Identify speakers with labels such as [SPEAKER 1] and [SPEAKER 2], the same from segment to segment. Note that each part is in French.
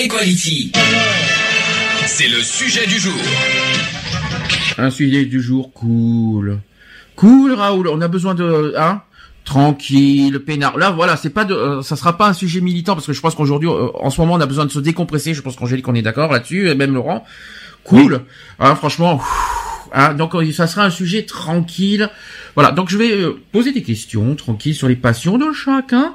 [SPEAKER 1] Equality.
[SPEAKER 2] C'est le sujet du jour.
[SPEAKER 3] Un sujet du jour cool. Cool, Raoul. On a besoin de, hein? Tranquille, peinard. Là, voilà, c'est pas de, euh, ça sera pas un sujet militant parce que je pense qu'aujourd'hui, euh, en ce moment, on a besoin de se décompresser. Je pense qu'Angélique, on est d'accord là-dessus, et même Laurent. Cool. Hein, franchement. Hein, donc, euh, ça sera un sujet tranquille. Voilà. Donc, je vais euh, poser des questions tranquilles sur les passions de chacun.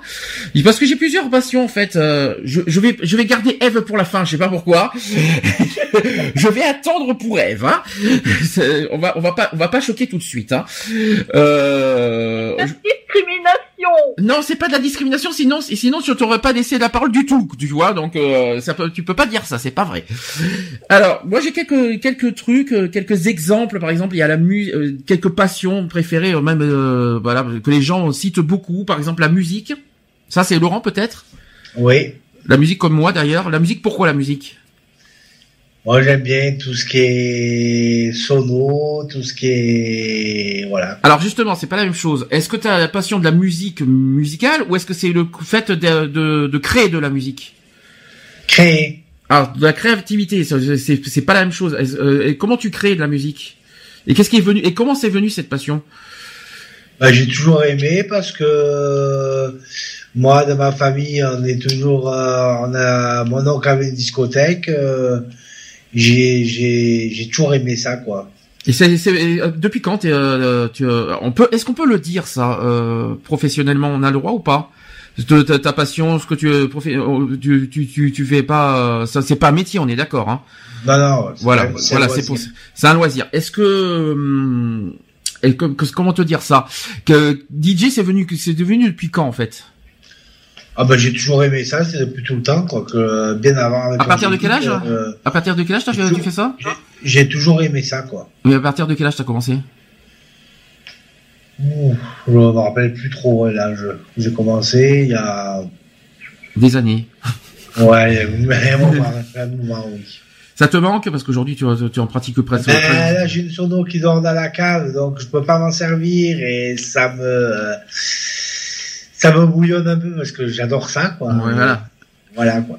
[SPEAKER 3] Parce que j'ai plusieurs passions en fait. Euh, je, je vais, je vais garder Eve pour la fin. Je sais pas pourquoi. je vais attendre pour Eve. Hein. On va, on va pas, on va pas choquer tout de suite. Hein. Euh, non, c'est pas de la discrimination, sinon, sinon tu t'aurais pas laissé la parole du tout, tu vois. Donc, euh, ça peut, tu peux pas dire ça, c'est pas vrai. Alors, moi j'ai quelques quelques trucs, euh, quelques exemples. Par exemple, il y a la mu euh, quelques passions préférées, euh, même euh, voilà, que les gens citent beaucoup. Par exemple, la musique. Ça, c'est Laurent peut-être?
[SPEAKER 4] Oui.
[SPEAKER 3] La musique comme moi d'ailleurs. La musique, pourquoi la musique?
[SPEAKER 4] Moi, j'aime bien tout ce qui est sono, tout ce qui est, voilà.
[SPEAKER 3] Alors justement, c'est pas la même chose. Est-ce que tu as la passion de la musique musicale ou est-ce que c'est le fait de, de, de créer de la musique?
[SPEAKER 4] Créer.
[SPEAKER 3] Alors, de la créativité, c'est- pas la même chose. Euh, et comment tu crées de la musique? Et qu'est-ce qui est venu Et comment c'est venu cette passion?
[SPEAKER 4] Bah, j'ai toujours aimé parce que moi, de ma famille, on est toujours, euh, on a, mon oncle avait une discothèque, euh, j'ai, j'ai, j'ai toujours aimé ça, quoi.
[SPEAKER 3] Et c'est c'est- euh, depuis quand t'es, euh, tu, euh, on peut Est-ce qu'on peut le dire ça euh, professionnellement On a le droit ou pas? Ta, ta- ta passion, ce que tu, euh, profé- euh, tu, tu, tu, tu fais pas, euh, ça c'est pas un métier, on est d'accord, hein?
[SPEAKER 4] Non, non. c'est
[SPEAKER 3] Voilà,
[SPEAKER 4] un-
[SPEAKER 3] voilà, c'est pour,
[SPEAKER 4] loisir.
[SPEAKER 3] c'est un loisir. Est-ce que, hum, et que- que- comment te dire ça? Que DJ c'est venu, que c'est devenu depuis quand en fait?
[SPEAKER 4] Ah, bah, j'ai toujours aimé ça, c'est depuis tout le temps, quoi, que bien avant. avec
[SPEAKER 3] À partir de quel âge
[SPEAKER 4] euh,
[SPEAKER 3] À partir de quel âge t'as fait- tu fais ça
[SPEAKER 4] J'ai toujours aimé ça, quoi.
[SPEAKER 3] Mais à partir de quel âge t'as commencé
[SPEAKER 4] Ouh, je me rappelle plus trop l'âge. J'ai commencé il y a.
[SPEAKER 3] Des années.
[SPEAKER 4] Ouais, a un moment, un moment, oui.
[SPEAKER 3] Ça te manque parce qu'aujourd'hui tu, tu en pratiques presque.
[SPEAKER 4] Ben, là, j'ai une sono qui dort dans la cave, donc je peux pas m'en servir et ça me. Ça me bouillonne un peu parce que j'adore ça, quoi.
[SPEAKER 3] Ouais, voilà.
[SPEAKER 4] Voilà, quoi.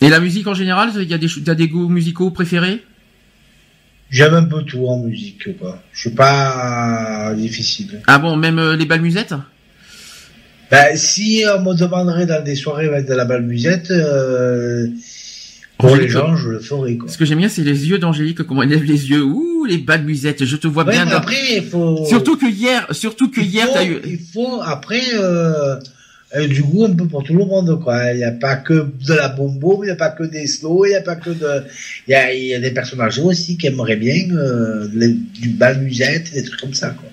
[SPEAKER 3] Et la musique en général, il y a des, t'as des goûts musicaux préférés?
[SPEAKER 4] J'aime un peu tout en musique, quoi. Je suis pas difficile.
[SPEAKER 3] Ah bon, même euh, les balmusettes?
[SPEAKER 4] Ben, si on me demanderait dans des soirées avec de la balmusette, euh, pour les
[SPEAKER 3] Angélique,
[SPEAKER 4] gens, je le ferais, quoi.
[SPEAKER 3] Ce que j'aime bien, c'est les yeux d'Angélique, comment elle lève les yeux. Ouh, les balmusettes, je te vois
[SPEAKER 4] Ouais,
[SPEAKER 3] bien.
[SPEAKER 4] mais après, il faut.
[SPEAKER 3] Surtout que hier, surtout que
[SPEAKER 4] il
[SPEAKER 3] hier,
[SPEAKER 4] faut,
[SPEAKER 3] t'as eu.
[SPEAKER 4] il faut après euh, euh, du goût un peu pour tout le monde quoi. Il n'y a pas que de la bombo, il n'y a pas que des slow, il n'y a pas que de. Il y a, il y a des personnages aussi qui aimeraient bien euh, les- du bal musette, des trucs comme ça quoi.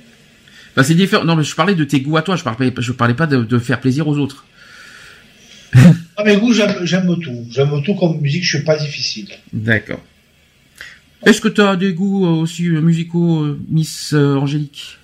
[SPEAKER 3] Bah, c'est différent. Non, mais je parlais de tes goûts à toi. Je parlais, je parlais pas de, de faire plaisir aux autres.
[SPEAKER 4] Ah mais goût j'aime tout, j'aime tout comme musique, je suis pas difficile.
[SPEAKER 3] D'accord. Est-ce que tu as des goûts euh, aussi euh, musicaux, euh, Miss Angélique?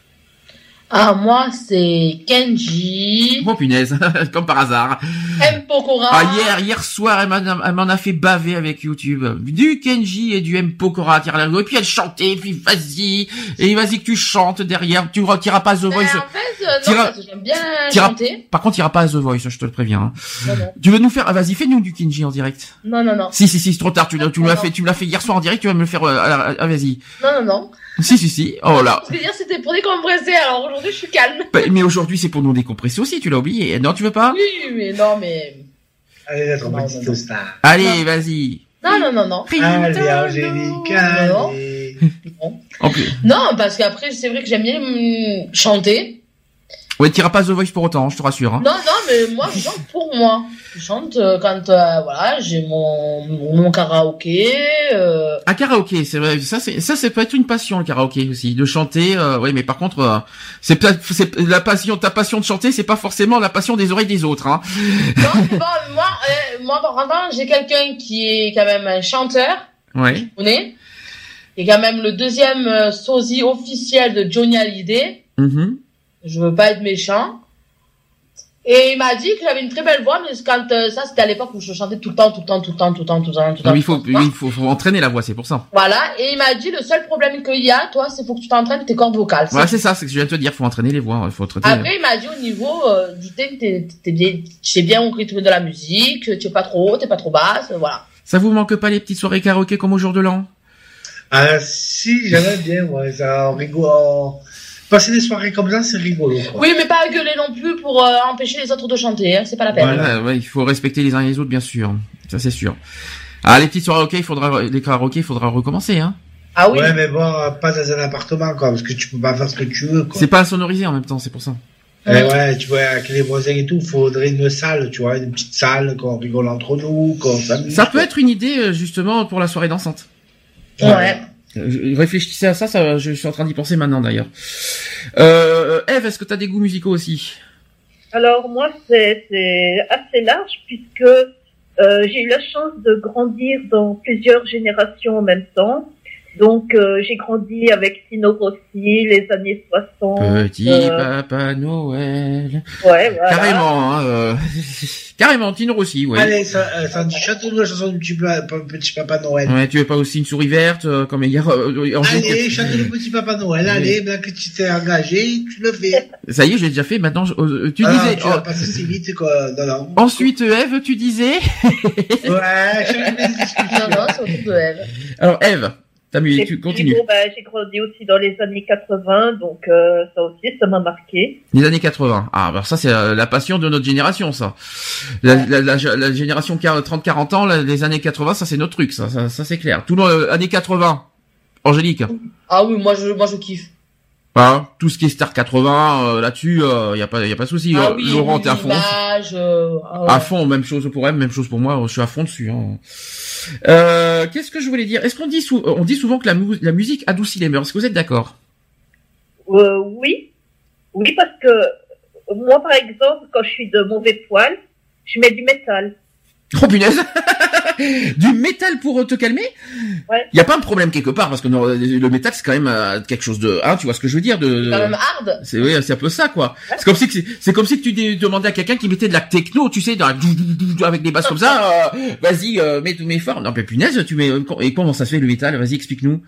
[SPEAKER 5] Ah, moi, c'est Kenji,
[SPEAKER 3] Oh punaise, comme par hasard.
[SPEAKER 5] M. Pokora.
[SPEAKER 3] Ah hier, hier soir, elle m'en elle m'en a fait baver avec YouTube. Du Kenji et du M Pokora Et puis elle chantait, et puis vas-y, et vas-y que tu chantes derrière. Tu retireras pas The
[SPEAKER 5] Ben,
[SPEAKER 3] Voice.
[SPEAKER 5] en fait, euh,
[SPEAKER 3] Tira-
[SPEAKER 5] j'aime bien chanter.
[SPEAKER 3] Par contre, t'iras pas à The Voice, je te le préviens. hein.
[SPEAKER 5] Non, non.
[SPEAKER 3] Tu veux nous faire, ah, vas-y, fais-nous du Kenji en direct.
[SPEAKER 5] Non, non, non.
[SPEAKER 3] Si, si, si, c'est trop tard. Tu, tu me l'as fait, tu me l'as fait hier soir en direct. Tu vas me le faire. ah, vas-y.
[SPEAKER 5] Non, non, non.
[SPEAKER 3] Si, si, si. Oh là.
[SPEAKER 5] Parce que dire, c'était pour décompresser, alors aujourd'hui, je suis calme.
[SPEAKER 3] Bah, Mais aujourd'hui, c'est pour nous décompresser aussi. Tu l'as oublié. Non, tu veux pas?
[SPEAKER 5] Oui, mais non, mais.
[SPEAKER 4] Allez
[SPEAKER 5] Non, non, non.
[SPEAKER 4] star.
[SPEAKER 3] Allez, vas-y.
[SPEAKER 5] Non, non, non, non.
[SPEAKER 4] Allez Angélique,
[SPEAKER 5] Non.
[SPEAKER 4] allez.
[SPEAKER 5] Non,
[SPEAKER 3] En plus,
[SPEAKER 5] non parce qu'après, c'est vrai que j'aime bien hum, chanter.
[SPEAKER 3] Ouais, t'iras pas The Voice pour autant. hein, Je te rassure. Hein.
[SPEAKER 5] Non, non, mais moi, je chante pour moi. Je chante euh, quand, euh, voilà, j'ai mon, mon karaoké. Euh...
[SPEAKER 3] Un karaoké, c'est vrai. Ça, c'est ça, c'est peut être une passion le karaoké aussi, de chanter. Euh, oui, mais par contre, euh, c'est peut-être c'est la passion, ta passion de chanter, c'est pas forcément la passion des oreilles des autres. Hein.
[SPEAKER 5] Non, pas, moi, euh, moi, par contre, j'ai quelqu'un qui est quand même un chanteur,
[SPEAKER 3] Ouais.
[SPEAKER 5] connaissez, qui est quand même le deuxième sosie officiel de Johnny Hallyday.
[SPEAKER 3] Mhm.
[SPEAKER 5] Je veux pas être méchant. Et il m'a dit que j'avais une très belle voix, mais quand euh, ça, c'était à l'époque où je chantais tout le temps, tout le temps, tout le temps, tout le temps, tout le temps, tout le temps.
[SPEAKER 3] Il faut, il faut, faut entraîner la voix, c'est pour ça.
[SPEAKER 5] Voilà. Et il m'a dit le seul problème qu'il y a, toi, c'est faut que tu t'entraînes tes cordes vocales.
[SPEAKER 3] Voilà, c'est ça, c'est ce que je viens de te dire, faut entraîner les voix, il faut traiter.
[SPEAKER 5] Après, il m'a dit au niveau euh, du thé, t'es t'es bien, tu sais bien au rythme de la musique, tu es pas trop haut, t'es pas trop basse, voilà.
[SPEAKER 3] Ça vous manque pas les petites soirées karaoké comme au jour de l'an?
[SPEAKER 4] Ah, si, j'aimerais bien, ouais, ça, on rigole. Passer des soirées comme ça, c'est rigolo, quoi.
[SPEAKER 5] Oui, mais pas à gueuler non plus pour euh, empêcher les autres de chanter, hein, c'est pas la peine.
[SPEAKER 3] Voilà, ouais, il faut respecter les uns et les autres, bien sûr. Ça, c'est sûr. Ah, les petites soirées ok, il faudra, les karaokés, il faudra recommencer, hein.
[SPEAKER 5] Ah oui.
[SPEAKER 4] Ouais, mais bon, euh, pas dans un appartement, quoi, parce que tu peux pas faire ce que tu veux, quoi.
[SPEAKER 3] C'est pas sonorisé en même temps, c'est pour ça.
[SPEAKER 4] Eh ouais, tu vois, avec les voisins et tout, faudrait une salle, tu vois, une petite salle, qu'on rigole entre nous, qu'on s'amuse.
[SPEAKER 3] Ça peut être une idée, euh, justement, pour la soirée dansante.
[SPEAKER 5] Ouais.
[SPEAKER 3] Réfléchissez à ça, ça, je suis en train d'y penser maintenant, d'ailleurs. Euh, Eve, est-ce que t'as des goûts musicaux aussi?
[SPEAKER 6] Alors moi, c'est c'est assez large puisque euh, j'ai eu la chance de grandir dans plusieurs générations en même temps. Donc euh, j'ai grandi avec Tino Rossi, les années 60.
[SPEAKER 3] Petit
[SPEAKER 6] euh,
[SPEAKER 3] Papa Noël.
[SPEAKER 6] Ouais, voilà.
[SPEAKER 3] Carrément, hein, euh, carrément, Tino Rossi, ouais.
[SPEAKER 4] Allez, ça, euh, ça dit, chante-nous la chanson du petit, pa- pa- petit Papa Noël.
[SPEAKER 3] Ouais, tu veux pas aussi une souris verte, euh, comme hier, Angélique
[SPEAKER 4] Allez, chante le petit Papa Noël, allez, bien que tu t'es engagé, tu le fais.
[SPEAKER 3] Ça y est, j'ai déjà fait, maintenant, je- tu
[SPEAKER 4] Ah,
[SPEAKER 3] disais,
[SPEAKER 4] tu vas
[SPEAKER 3] oh,
[SPEAKER 4] passer si vite, quoi, non, non.
[SPEAKER 3] ensuite, Eve, tu disais,
[SPEAKER 4] Ouais, des
[SPEAKER 5] Non,
[SPEAKER 4] discussions.
[SPEAKER 5] non, c'est autour de Eve.
[SPEAKER 3] alors, Eve,
[SPEAKER 6] Et
[SPEAKER 3] tu continues.
[SPEAKER 6] bon, bah, j'ai grandi aussi dans les années 80, donc euh, ça aussi, ça m'a marqué.
[SPEAKER 3] Les années 80. Ah, bah ça c'est euh, la passion de notre génération, ça. La, la, la, la génération 30-40 ans, la- les années 80, ça c'est notre truc, ça, ça, ça, c'est clair. Tout le euh, années 80. Angélique.
[SPEAKER 5] Ah oui, moi je, moi je kiffe.
[SPEAKER 3] Hein, tout ce qui est Star 80, euh, là-dessus, il y a pas, y a pas de souci.
[SPEAKER 5] ah
[SPEAKER 3] Euh,
[SPEAKER 5] oui,
[SPEAKER 3] Laurent,
[SPEAKER 5] oui,
[SPEAKER 3] t'es à fond.
[SPEAKER 5] l'image, euh, ah ouais.
[SPEAKER 3] À fond, même chose pour elle, même chose pour moi. Je suis à fond dessus. Hein. Euh, Qu'est-ce que je voulais dire? Est-ce qu'on dit, sou- on dit souvent que la, mu- la musique adoucit les mœurs Est-ce que vous êtes d'accord?
[SPEAKER 6] Euh, oui, oui, parce que moi, par exemple, quand je suis de mauvais poil, je mets du métal.
[SPEAKER 3] Oh punaise Du métal pour te calmer
[SPEAKER 6] Ouais.
[SPEAKER 3] Y a pas un problème quelque part parce que non, le métal c'est quand même euh, quelque chose de, hein, tu vois ce que je veux dire de.
[SPEAKER 5] C'est quand même hard.
[SPEAKER 3] C'est oui, c'est un peu ça quoi. C'est comme si c'est- comme tu demandais à quelqu'un qui mettait de la techno, tu sais, dans la avec des basses comme ça. euh, vas-y, euh, mets tous mes forts. Non mais punaise, tu mets et comment ça se fait le métal? Vas-y, explique-nous.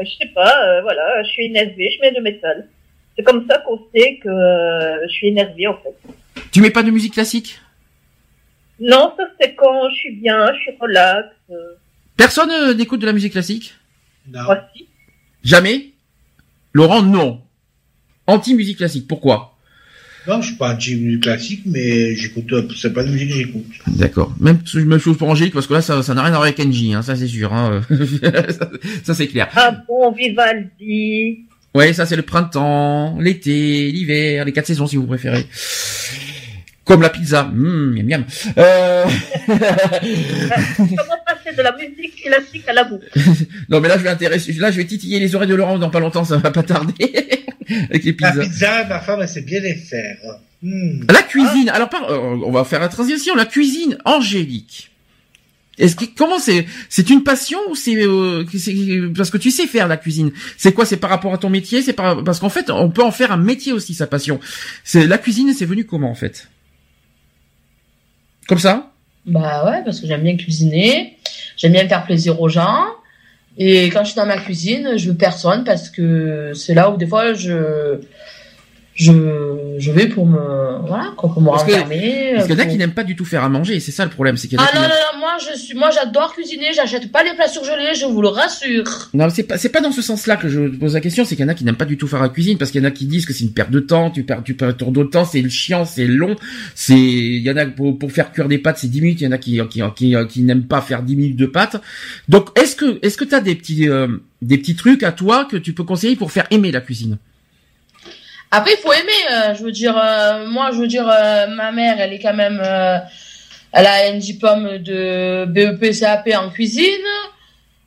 [SPEAKER 6] Euh, Je sais pas, euh, voilà, je suis énervée, je mets le métal. C'est comme ça qu'on sait que euh, je suis énervée, en fait.
[SPEAKER 3] Tu mets pas de musique classique?
[SPEAKER 6] Non, ça c'est quand je suis bien, je suis relax. Euh,
[SPEAKER 3] Personne euh, n'écoute de la musique classique?
[SPEAKER 4] Non.
[SPEAKER 6] moi si.
[SPEAKER 3] Jamais? Laurent, non. Anti musique classique. Pourquoi?
[SPEAKER 4] Non, je suis pas anti-musique classique, mais j'écoute, euh, c'est pas de musique que j'écoute.
[SPEAKER 3] D'accord. Même, même chose pour Angélique, parce que là, ça, ça n'a rien à voir avec Kenji, hein, ça c'est sûr. Hein. ça, ça, c'est clair.
[SPEAKER 6] Ah bon, Vivaldi.
[SPEAKER 3] Ouais, ça c'est le printemps, l'été, l'hiver, les quatre saisons si vous préférez. Comme la pizza. Mmh, miam miam. Euh...
[SPEAKER 6] Comment passer de la musique classique à la bouffe
[SPEAKER 3] non mais là je vais intéresser, là je vais titiller les oreilles de Laurent dans pas longtemps, ça va pas tarder. avec les
[SPEAKER 4] La
[SPEAKER 3] pizzas.
[SPEAKER 4] pizza, ma femme, elle sait bien les faire. Hmm.
[SPEAKER 3] La cuisine. Alors, par- euh, on va faire la transition. La cuisine, Angélique. Est-ce que comment c'est C'est une passion ou c'est euh, parce que tu sais faire la cuisine C'est quoi? C'est par rapport à ton métier? C'est par parce qu'en fait, on peut en faire un métier aussi sa passion. C'est la cuisine. C'est venu comment en fait? Comme ça
[SPEAKER 5] Bah ouais, parce que j'aime bien cuisiner, j'aime bien faire plaisir aux gens. Et quand je suis dans ma cuisine, je veux personne parce que c'est là où des fois je je je vais pour me voilà quoi, pour me
[SPEAKER 3] Parce que-. Parce qu'il y en a qui n'aiment pas du tout faire à manger. C'est ça le problème, c'est qu'il y en a
[SPEAKER 5] Ah
[SPEAKER 3] qui
[SPEAKER 5] non non non, moi je suis moi j'adore cuisiner, j'achète pas les plats surgelés, je vous le rassure.
[SPEAKER 3] Non, c'est pas c'est pas dans ce sens-là que je pose la question. C'est qu'il y en a qui n'aiment pas du tout faire la cuisine parce qu'il y en a qui disent que c'est une perte de temps. Tu perds tu perds ton de temps, c'est chiant, c'est long. C'est il y en a pour, pour faire cuire des pâtes, c'est 10 minutes. Il y en a qui qui qui, qui n'aiment pas faire 10 minutes de pâtes. Donc est-ce que est-ce que t'as des petits euh, des petits trucs à toi que tu peux conseiller pour faire aimer la cuisine?
[SPEAKER 5] Après il faut aimer, euh, je veux dire euh, moi je veux dire euh, ma mère elle est quand même euh, elle a un diplôme de BEP CAP en cuisine.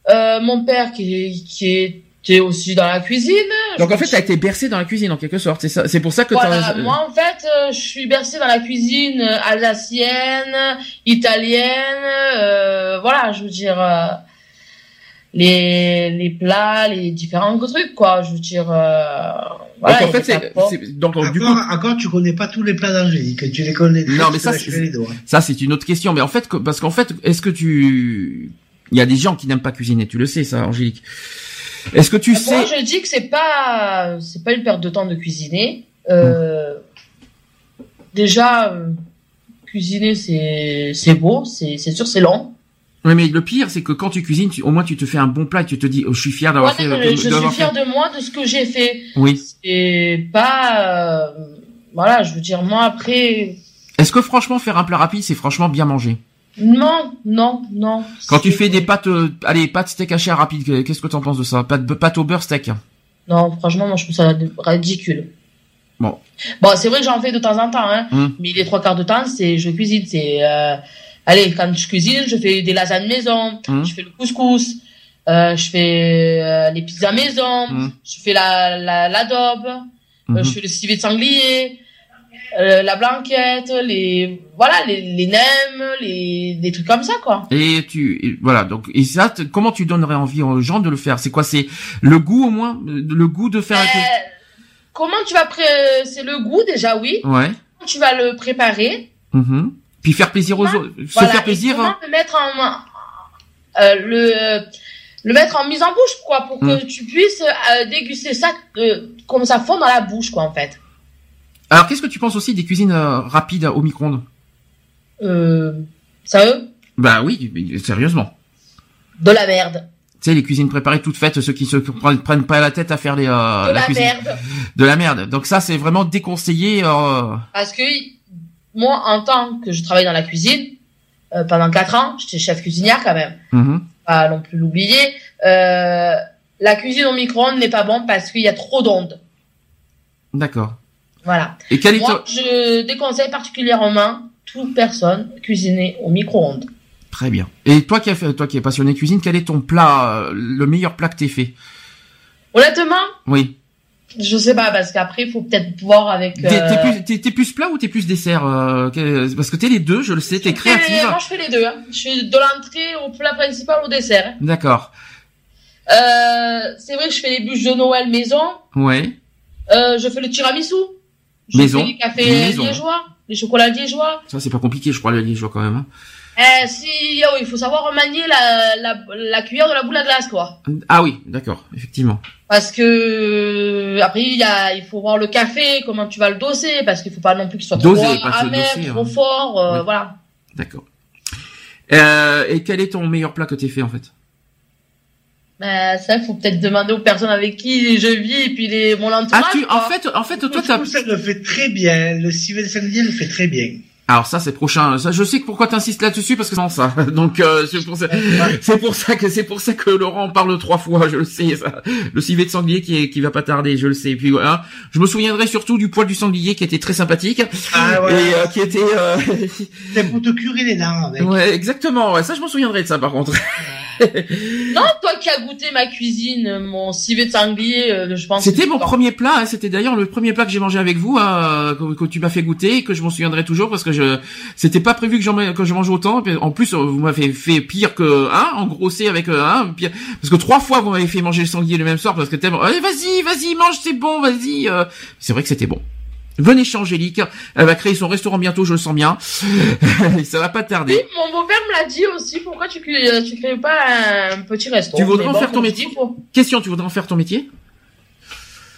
[SPEAKER 5] Euh, mon père qui est, qui est Tu es aussi dans la cuisine.
[SPEAKER 3] Donc en fait,
[SPEAKER 5] veux
[SPEAKER 3] t'as été bercé dans la cuisine en quelque sorte. C'est. C'est pour ça que
[SPEAKER 5] Voilà, moi en fait, euh, je suis bercée dans la cuisine alsacienne, italienne, euh, voilà, je veux dire euh, les les plats, les différents trucs quoi, je veux dire
[SPEAKER 3] donc en fait, c'est, donc du coup,
[SPEAKER 4] Encore, encore, tu connais pas tous les plats d'Angélique. Tu les connais.
[SPEAKER 3] Non, mais
[SPEAKER 4] tu
[SPEAKER 3] ça,
[SPEAKER 4] les
[SPEAKER 3] c'est-
[SPEAKER 4] connais les doigts.
[SPEAKER 3] ça c'est une autre question. Mais en fait, parce qu'en fait, est-ce que tu, il y a des gens qui n'aiment pas cuisiner. Tu le sais, ça, Angélique. Est-ce que tu
[SPEAKER 5] Moi,
[SPEAKER 3] sais
[SPEAKER 5] je dis que c'est pas c'est pas une perte de temps de cuisiner. Euh, Déjà, euh, cuisiner c'est c'est beau, c'est c'est sûr c'est long.
[SPEAKER 3] Oui, mais le pire, c'est que quand tu cuisines, tu- au moins tu te fais un bon plat et tu te dis, oh, je suis fier d'avoir
[SPEAKER 5] Ouais,
[SPEAKER 3] fait.
[SPEAKER 5] mais je suis
[SPEAKER 3] fait-
[SPEAKER 5] de moi, de ce que j'ai fait.
[SPEAKER 3] Oui.
[SPEAKER 5] Et pas, euh, voilà, je veux dire, moi après,
[SPEAKER 3] Est-ce que franchement faire un plat rapide, c'est franchement bien manger?
[SPEAKER 5] Non, non, non.
[SPEAKER 3] Quand tu fais des pâtes, euh, allez, pâtes steak haché rapide, qu'est-ce que t'en penses de ça? Pâtes, pâtes au beurre steak.
[SPEAKER 5] Non, franchement, moi je trouve ça ridicule.
[SPEAKER 3] Bon.
[SPEAKER 5] Bon, c'est vrai que j'en fais de temps en temps, hein.
[SPEAKER 3] Hum.
[SPEAKER 5] Mais les trois quarts de temps, c'est je cuisine, c'est, euh, allez, quand je cuisine, je fais des lasagnes maison,
[SPEAKER 3] Hum.
[SPEAKER 5] je fais le couscous, euh, je fais euh, les pizzas maison,
[SPEAKER 3] Hum.
[SPEAKER 5] je fais la la l'adobe, euh,
[SPEAKER 3] Mhm.
[SPEAKER 5] je fais le civet de sanglier, euh, la blanquette, les voilà, les les nems, les des trucs comme ça quoi.
[SPEAKER 3] Et tu, et voilà. Donc, et ça, t- comment tu donnerais envie aux gens de le faire? C'est quoi? C'est le goût au moins, le goût de faire.
[SPEAKER 5] Euh, comment tu vas pré... c'est le goût déjà oui.
[SPEAKER 3] Ouais.
[SPEAKER 5] Comment tu vas le préparer?
[SPEAKER 3] Mhm. Puis faire plaisir aux autres, se faire plaisir. hein.
[SPEAKER 5] le mettre en euh, le le mettre en mise en bouche quoi pour que
[SPEAKER 3] Mm.
[SPEAKER 5] tu puisses euh, déguster ça euh, comme ça fond dans la bouche quoi en fait.
[SPEAKER 3] Alors, qu'est-ce que tu penses aussi des cuisines euh, rapides au micro-ondes?
[SPEAKER 5] Euh, sérieux?
[SPEAKER 3] Bah oui, mais sérieusement.
[SPEAKER 5] De la merde.
[SPEAKER 3] Tu sais, les cuisines préparées toutes faites, ceux qui se prennent, prennent pas la tête à faire les, euh,
[SPEAKER 5] De
[SPEAKER 3] la
[SPEAKER 5] la
[SPEAKER 3] cuisine.
[SPEAKER 5] merde.
[SPEAKER 3] De la merde. Donc ça, c'est vraiment déconseillé. Euh...
[SPEAKER 5] Parce que moi, en tant que je travaille dans la cuisine, euh, pendant quatre ans, j'étais chef cuisinière quand même.
[SPEAKER 3] mhm.
[SPEAKER 5] Pas non plus l'oublier. Euh, la cuisine au micro-ondes n'est pas bon parce qu'il y a trop d'ondes.
[SPEAKER 3] D'accord.
[SPEAKER 5] Voilà.
[SPEAKER 3] Et quel est
[SPEAKER 5] Moi, je déconseille particulièrement toute personne cuisiner au micro-ondes.
[SPEAKER 3] Très bien. Et toi qui as fait, toi qui es passionné cuisine, quel est ton plat, euh, le meilleur plat que t'aies fait?
[SPEAKER 5] Honnêtement,
[SPEAKER 3] Oui.
[SPEAKER 5] Je sais pas parce qu'après, il faut peut-être voir avec.
[SPEAKER 3] T'es
[SPEAKER 5] euh,
[SPEAKER 3] t'es plus, t'es- t'es plus plat ou t'es plus dessert euh, Parce que t'es les deux, je le sais, t'es créative.
[SPEAKER 5] Moi, je fais les deux. Hein. Je fais de l'entrée au plat principal au dessert. hein.
[SPEAKER 3] D'accord.
[SPEAKER 5] Euh, c'est vrai que je fais les bûches de Noël maison.
[SPEAKER 3] Ouais.
[SPEAKER 5] Euh, je fais le tiramisu. Je
[SPEAKER 3] Maison.
[SPEAKER 5] fais les cafés
[SPEAKER 3] Maison.
[SPEAKER 5] liégeois, les chocolats liégeois.
[SPEAKER 3] Ça c'est pas compliqué, je crois les liégeois quand même. hein.
[SPEAKER 5] Euh, si, il faut savoir manier la, la, la cuillère de la boule à glace, quoi.
[SPEAKER 3] Ah oui, d'accord, effectivement.
[SPEAKER 5] Parce que euh, après il y a, il faut voir le café, comment tu vas le doser, parce qu'il faut pas non plus qu'il soit
[SPEAKER 3] Doser,
[SPEAKER 5] trop amer,
[SPEAKER 3] doser,
[SPEAKER 5] trop
[SPEAKER 3] hein.
[SPEAKER 5] fort, euh, voilà.
[SPEAKER 3] D'accord. Euh, et quel est ton meilleur plat que t'aies fait en fait?
[SPEAKER 5] Ben, ça, il faut peut-être demander aux personnes avec qui je vis et puis les, mon entourage.
[SPEAKER 3] Ah tu, en fait, en fait, toi
[SPEAKER 4] ça le fait très bien. Le civet de sanglier le fait très bien.
[SPEAKER 3] Alors ça c'est prochain. Ça, je sais que pourquoi t'insistes là-dessus parce que c'est ça. Donc euh, c'est pour ça. C'est pour ça que c'est pour ça que Laurent en parle trois fois. Je le sais. Ça. Le civet de sanglier qui est, qui va pas tarder. Je le sais. Et puis voilà. Je me souviendrai surtout du poil du sanglier qui était très sympathique
[SPEAKER 4] Ah ouais.
[SPEAKER 3] et euh, qui était. euh,
[SPEAKER 4] C'est pour te curer les dents
[SPEAKER 3] ouais, exactement. Ouais, ça je m'en souviendrai de ça par contre.
[SPEAKER 5] Non, toi qui as goûté ma cuisine, mon civet de sanglier, euh, je pense.
[SPEAKER 3] C'était mon premier plat. hein. C'était d'ailleurs le premier plat que j'ai mangé avec vous, hein, que, que tu m'as fait goûter et que je m'en souviendrai toujours parce que je c'était pas prévu que j'en que je mange autant. En plus, vous m'avez fait pire que hein, engrossé avec euh, hein, pire parce que trois fois vous m'avez fait manger le sanglier le même soir parce que tellement. Allez, vas-y, vas-y, mange, c'est bon, vas-y. euh. C'est vrai que c'était bon. Venez chez Angélique. Elle va créer son restaurant bientôt, je le sens bien. ça va pas tarder.
[SPEAKER 5] Oui, mon beau-père me l'a dit aussi. Pourquoi tu crées, tu crées pas un petit resto
[SPEAKER 3] Tu voudrais en faire ton métier? Question, tu voudrais en faire ton métier?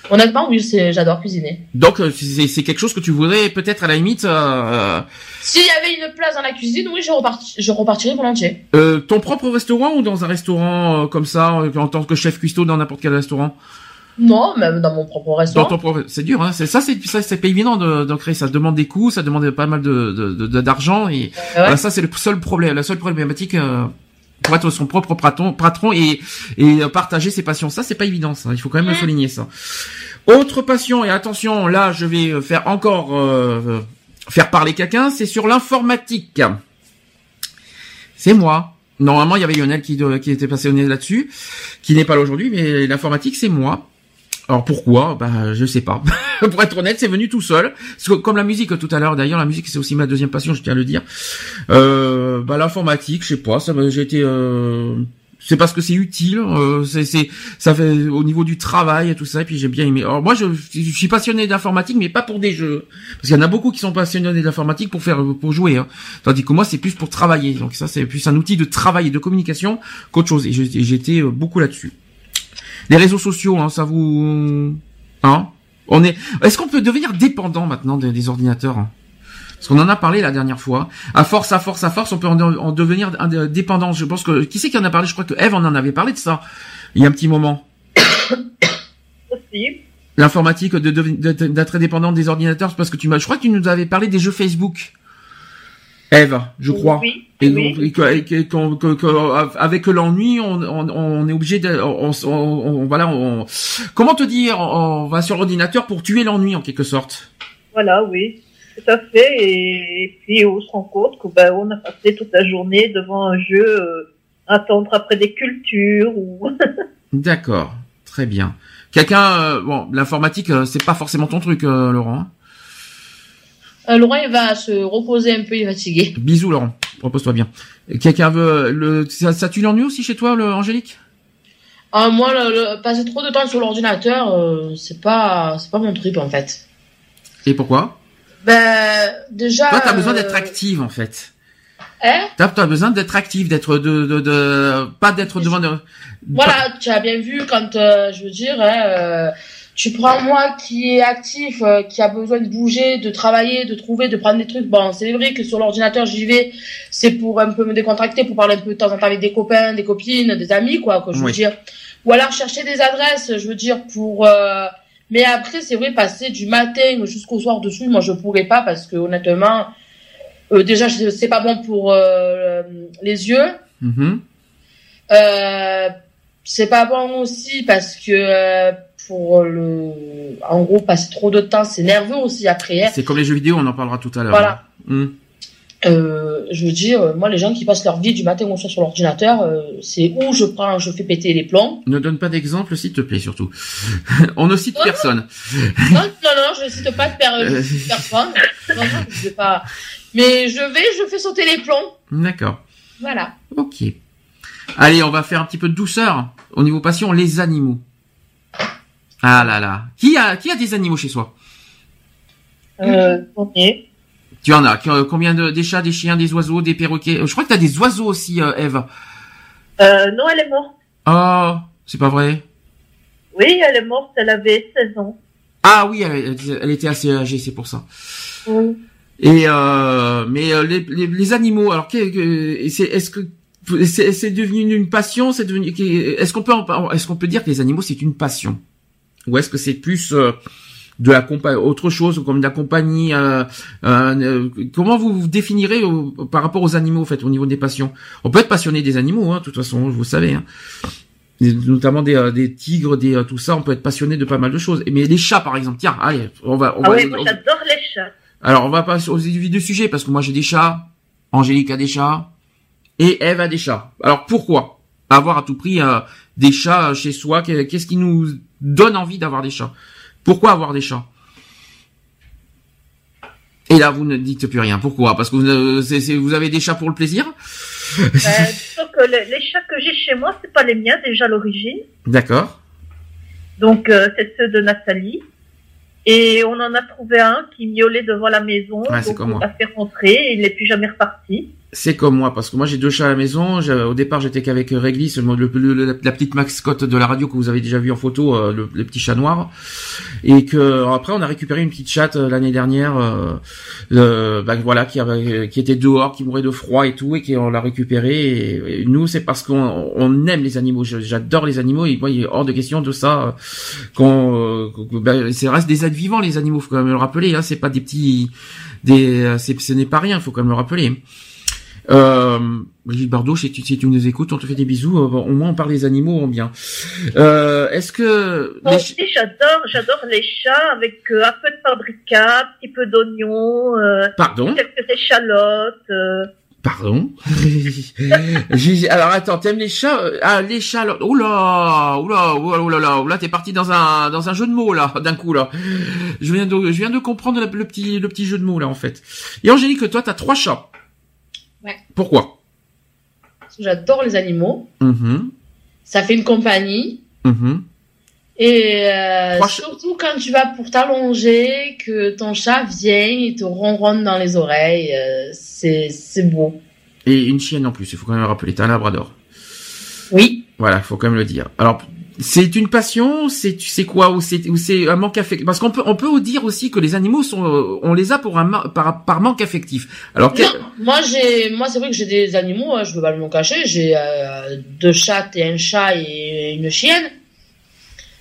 [SPEAKER 5] Honnêtement, oui, c'est, j'adore cuisiner.
[SPEAKER 3] Donc euh, c'est c'est quelque chose que tu voudrais peut-être à la limite. Euh,
[SPEAKER 5] S'il y avait une place dans la cuisine, oui, je, reparti- je repartirais volontiers.
[SPEAKER 3] Euh, ton propre restaurant ou dans un restaurant euh, comme ça, euh, en tant que chef cuistot dans n'importe quel restaurant?
[SPEAKER 5] Non, même dans mon propre
[SPEAKER 3] Dans
[SPEAKER 5] restaurant.
[SPEAKER 3] ton propre, c'est dur, hein. C'est ça, c'est ça, c'est pas évident de, de créer ça. demande des coûts, ça demande pas mal de de- de- d'argent et
[SPEAKER 5] ouais.
[SPEAKER 3] voilà, ça c'est le seul problème, la seule problématique euh, pour être son propre patron, patron et et euh, partager ses passions. Ça c'est pas évident, ça. Il faut quand même le souligner ça. Autre passion et attention, là je vais euh, faire encore euh, euh, faire parler quelqu'un, c'est sur l'informatique. C'est moi. Normalement, il y avait Lionel qui, doit- qui était passé au nez là-dessus. qui n'est pas là aujourd'hui, mais l'informatique c'est moi. Alors pourquoi? Bah je sais pas. Pour être honnête, c'est venu tout seul. Comme la musique tout à l'heure, d'ailleurs la musique c'est aussi ma deuxième passion, je tiens à le dire. Euh, bah l'informatique, je sais pas, j'ai été euh, c'est parce que c'est utile, euh, c'est ça fait au niveau du travail et tout ça et puis j'ai bien aimé. Alors moi je, suis passionné d'informatique mais pas pour des jeux parce qu'il y en a beaucoup qui sont passionnés d'informatique pour faire pour jouer hein. Tandis que moi c'est plus pour travailler. Donc ça c'est plus un outil de travail et de communication qu'autre chose et j'étais euh, beaucoup là-dessus. Les réseaux sociaux hein, ça vous hein On est est-ce qu'on peut devenir dépendant maintenant des, des ordinateurs hein? Parce qu'on en a parlé la dernière fois. À force, à force, à force, on peut en, en devenir dépendant. Je pense que qui c'est qui en a parlé? Je crois que Eve en en avait parlé de ça il y a un petit moment.
[SPEAKER 6] Aussi.
[SPEAKER 3] L'informatique, de, d'être d'être dépendant des ordinateurs, c'est parce que tu m'as. Je crois que tu nous avais parlé des jeux Facebook. Eve, je crois.
[SPEAKER 6] Oui,
[SPEAKER 3] Et,
[SPEAKER 6] oui.
[SPEAKER 3] donc, et que- et que- qu'on- que- que- avec l'ennui, on, on, on est obligé de, on, voilà, comment te dire, on, va sur l'ordinateur pour tuer l'ennui en quelque sorte.
[SPEAKER 6] Voilà, oui. Tout à fait. Et, puis on se rend compte que ben, on a passé toute la journée devant un jeu, euh, attendre après des cultures ou.
[SPEAKER 3] D'accord, très bien. Quelqu'un, euh, bon, l'informatique, euh, c'est pas forcément ton truc, euh, Laurent.
[SPEAKER 5] Euh, Laurent, il va se reposer un peu, il est fatigué.
[SPEAKER 3] Bisous, Laurent. Repose-toi bien. Quelqu'un veut le, ça, ça tue l'ennui aussi chez toi, le Angélique?
[SPEAKER 5] Ah, moi, le, le- passer trop de temps sur l'ordinateur, euh, c'est pas, c'est pas mon trip en fait.
[SPEAKER 3] Et pourquoi?
[SPEAKER 5] Ben, déjà.
[SPEAKER 3] Toi, t'as besoin
[SPEAKER 5] euh,
[SPEAKER 3] d'être active en fait.
[SPEAKER 5] Hein?
[SPEAKER 3] T'as as besoin d'être active, d'être de, de, de, pas d'être devant. De,
[SPEAKER 5] Voilà, tu as bien vu quand, je veux dire, hein, tu prends moi qui est actif, euh, qui a besoin de bouger, de travailler, de trouver, de prendre des trucs. Bon, c'est vrai que sur l'ordinateur, j'y vais, c'est pour un peu me décontracter, pour parler un peu de temps en temps avec des copains, des copines, des amis, quoi, que je veux
[SPEAKER 3] Oui.
[SPEAKER 5] dire. Ou alors chercher des adresses, je veux dire, pour... euh, Mais après, c'est vrai, passer du matin jusqu'au soir dessus, moi, je pourrais pas parce que honnêtement, euh, déjà, c'est pas bon pour euh, les yeux.
[SPEAKER 3] Mhm.
[SPEAKER 5] Euh, c'est pas bon aussi parce que euh, pour le, en gros, passer trop de temps, c'est nerveux aussi après. hein.
[SPEAKER 3] C'est comme les jeux vidéo, on en parlera tout à l'heure.
[SPEAKER 5] Voilà.
[SPEAKER 3] Hmm.
[SPEAKER 5] Euh, je veux dire, moi, les gens qui passent leur vie du matin au soir sur l'ordinateur, euh, c'est où je prends, je fais péter les plombs.
[SPEAKER 3] Ne donne pas d'exemple, s'il te plaît, surtout. on ne cite personne.
[SPEAKER 5] Non, non, non, je ne cite pas de per-
[SPEAKER 3] Euh.
[SPEAKER 5] personne. Non, non, je vais pas. Mais je vais, je fais sauter les plombs.
[SPEAKER 3] D'accord.
[SPEAKER 5] Voilà.
[SPEAKER 3] Ok. Allez, on va faire un petit peu de douceur au niveau passion, les animaux. Ah là là. Qui a, qui a des animaux chez soi?
[SPEAKER 6] Euh, est.
[SPEAKER 3] Tu en as. Euh, Combien de, des chats, des chiens, des oiseaux, des perroquets? Euh, Je crois que tu as des oiseaux aussi, euh, Eve.
[SPEAKER 6] Euh, non, elle est morte.
[SPEAKER 3] Oh, c'est pas vrai.
[SPEAKER 6] Oui, elle est morte, elle avait 16 ans.
[SPEAKER 3] Ah oui, elle, était assez âgée, c'est pour ça.
[SPEAKER 6] Oui.
[SPEAKER 3] Et euh, mais les, les, les animaux, alors est-ce que c'est devenu une passion, c'est devenu est-ce qu'on peut en- est-ce qu'on peut dire que les animaux c'est une passion? Ou est-ce que c'est plus euh, de la autre chose comme de la compagnie euh, euh, euh, comment vous vous définirez au- par rapport aux animaux en fait au niveau des passions? On peut être passionné des animaux hein, de toute façon, vous savez hein. Notamment des, euh, des tigres, des tout ça, on peut être passionné de pas mal de choses. Mais les chats par exemple, tiens, allez, on va on
[SPEAKER 6] Ah
[SPEAKER 3] va
[SPEAKER 6] oui, moi
[SPEAKER 3] on-
[SPEAKER 6] j'adore les chats.
[SPEAKER 3] alors, on va passer aux du sujet parce que moi j'ai des chats, Angélique a des chats et Eve a des chats. Alors pourquoi avoir à tout prix euh, des chats chez soi? Qu'est- Qu'est-ce qui nous donne envie d'avoir des chats Pourquoi avoir des chats? Et là, vous ne dites plus rien. Pourquoi? Parce que vous, avez des chats pour le plaisir?
[SPEAKER 6] Euh, que les, les chats que j'ai chez moi, c'est pas les miens déjà à l'origine.
[SPEAKER 3] D'accord.
[SPEAKER 6] Donc euh, c'est ceux de Nathalie. Et on en a trouvé un qui miaulait devant la maison. Donc on l'a fait rentrer et il n'est plus jamais reparti.
[SPEAKER 3] C'est comme moi, parce que moi j'ai deux chats à la maison. Au départ, j'étais qu'avec Réglisse, le, le- la, petite mascotte de la radio que vous avez déjà vu en photo, euh, le, le petit chat noir. Et que après, on a récupéré une petite chatte euh, l'année dernière, euh, euh, bah, voilà, qui, avait, qui était dehors, qui mourait de froid et tout, et qui on l'a récupérée. Et, nous, c'est parce qu'on on aime les animaux. J'adore les animaux. Et moi, il est hors de question de ça. euh, Qu'on, euh, bah, c'est reste des êtres vivants, les animaux. Faut quand même le rappeler. Hein, c'est pas des petits, des, euh, ce n'est pas rien. Faut quand même le rappeler. Euh, Brigitte Bardot, si tu, si tu nous écoutes, on te fait des bisous. Euh, au moins, on parle des animaux en bien. Euh, est-ce que...
[SPEAKER 6] Moi
[SPEAKER 3] les
[SPEAKER 6] aussi, j'adore, j'adore les chats avec euh, un peu de paprika, un petit peu d'oignon, euh,
[SPEAKER 3] Pardon
[SPEAKER 6] quelques échalotes. euh,
[SPEAKER 3] Pardon. J'ai- alors attends, t'aimes les chats euh, Ah, les chats. alors- Oula, oula, oula, oula, oula, oula, t'es parti dans un dans un jeu de mots là, d'un coup là. Je viens de je viens de comprendre le, le petit le petit jeu de mots là en fait. Et Angélique, toi, t'as trois chats.
[SPEAKER 5] Ouais.
[SPEAKER 3] Pourquoi?
[SPEAKER 5] Parce que j'adore les animaux.
[SPEAKER 3] Mhm,
[SPEAKER 5] Ça fait une compagnie.
[SPEAKER 3] mhm.
[SPEAKER 5] Et euh, surtout quand tu vas pour t'allonger, que ton chat vient et te ronronne dans les oreilles, euh, c'est beau.
[SPEAKER 3] Et une chienne en plus. Il faut quand même le rappeler. T'as un labrador.
[SPEAKER 5] Oui.
[SPEAKER 3] Voilà, faut quand même le dire. Alors, c'est une passion, c'est tu sais quoi, ou c'est ou c'est un manque affectif? Parce qu'on peut on peut dire aussi que les animaux sont, euh, on les a pour un par par manque affectif. Alors,
[SPEAKER 5] Non, moi j'ai, moi c'est vrai que j'ai des animaux, hein, je peux pas me cacher. J'ai euh, deux chats et un chat et une chienne.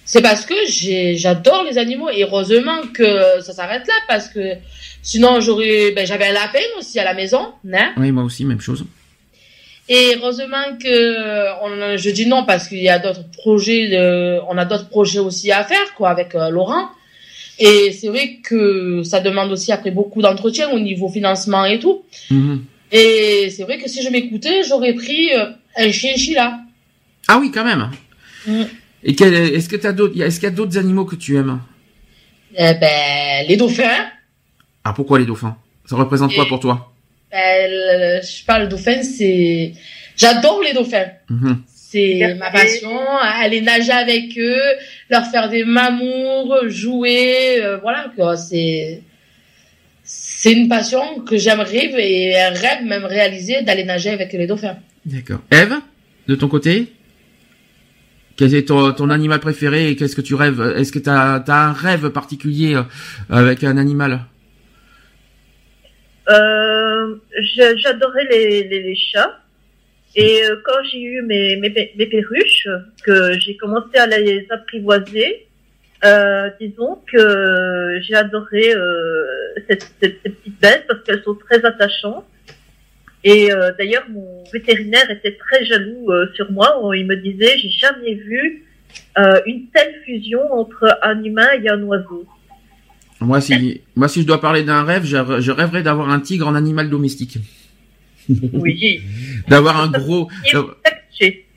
[SPEAKER 5] C'est parce que j'ai, j'adore les animaux et heureusement que ça s'arrête là parce que sinon j'aurais, ben j'avais un lapin aussi à la maison, hein.
[SPEAKER 3] oui, moi aussi, même chose.
[SPEAKER 5] Et heureusement que on, je dis non parce qu'il y a d'autres projets, de, on a d'autres projets aussi à faire quoi avec euh, Laurent. Et c'est vrai que ça demande aussi après beaucoup d'entretien au niveau financement et tout.
[SPEAKER 3] Mhm.
[SPEAKER 5] Et c'est vrai que si je m'écoutais, j'aurais pris euh, un chinchilla.
[SPEAKER 3] Ah oui, quand même.
[SPEAKER 5] Mm.
[SPEAKER 3] Et quel- est-ce que t'as d'autres, est-ce qu'il y a d'autres animaux que tu aimes?
[SPEAKER 5] Eh ben, les dauphins.
[SPEAKER 3] Ah, pourquoi les dauphins? Ça représente quoi pour toi?
[SPEAKER 5] Ben, je sais pas, le dauphin, c'est... J'adore les dauphins.
[SPEAKER 3] Mhm.
[SPEAKER 5] C'est ma passion. Aller nager avec eux, leur faire des mamours, jouer, euh, voilà, quoi. C'est... C'est une passion que j'aimerais et un rêve même réalisé d'aller nager avec les dauphins.
[SPEAKER 3] D'accord. Eve, de ton côté quel est ton, ton animal préféré et qu'est-ce que tu rêves? Est-ce que t'as as un rêve particulier euh, avec un animal?
[SPEAKER 6] Euh, j'adorais les, chats. Et euh, quand j'ai eu mes, perruches, que j'ai commencé à les apprivoiser, euh, disons que j'ai adoré ces petites bêtes parce qu'elles sont très attachantes. Et d'ailleurs, mon vétérinaire était très jaloux sur moi. Il me disait, j'ai jamais vu une telle fusion entre un humain et un oiseau.
[SPEAKER 3] Moi, si moi si je dois parler d'un rêve, je, je rêverais d'avoir un tigre en animal domestique,
[SPEAKER 6] Oui.
[SPEAKER 3] d'avoir un gros,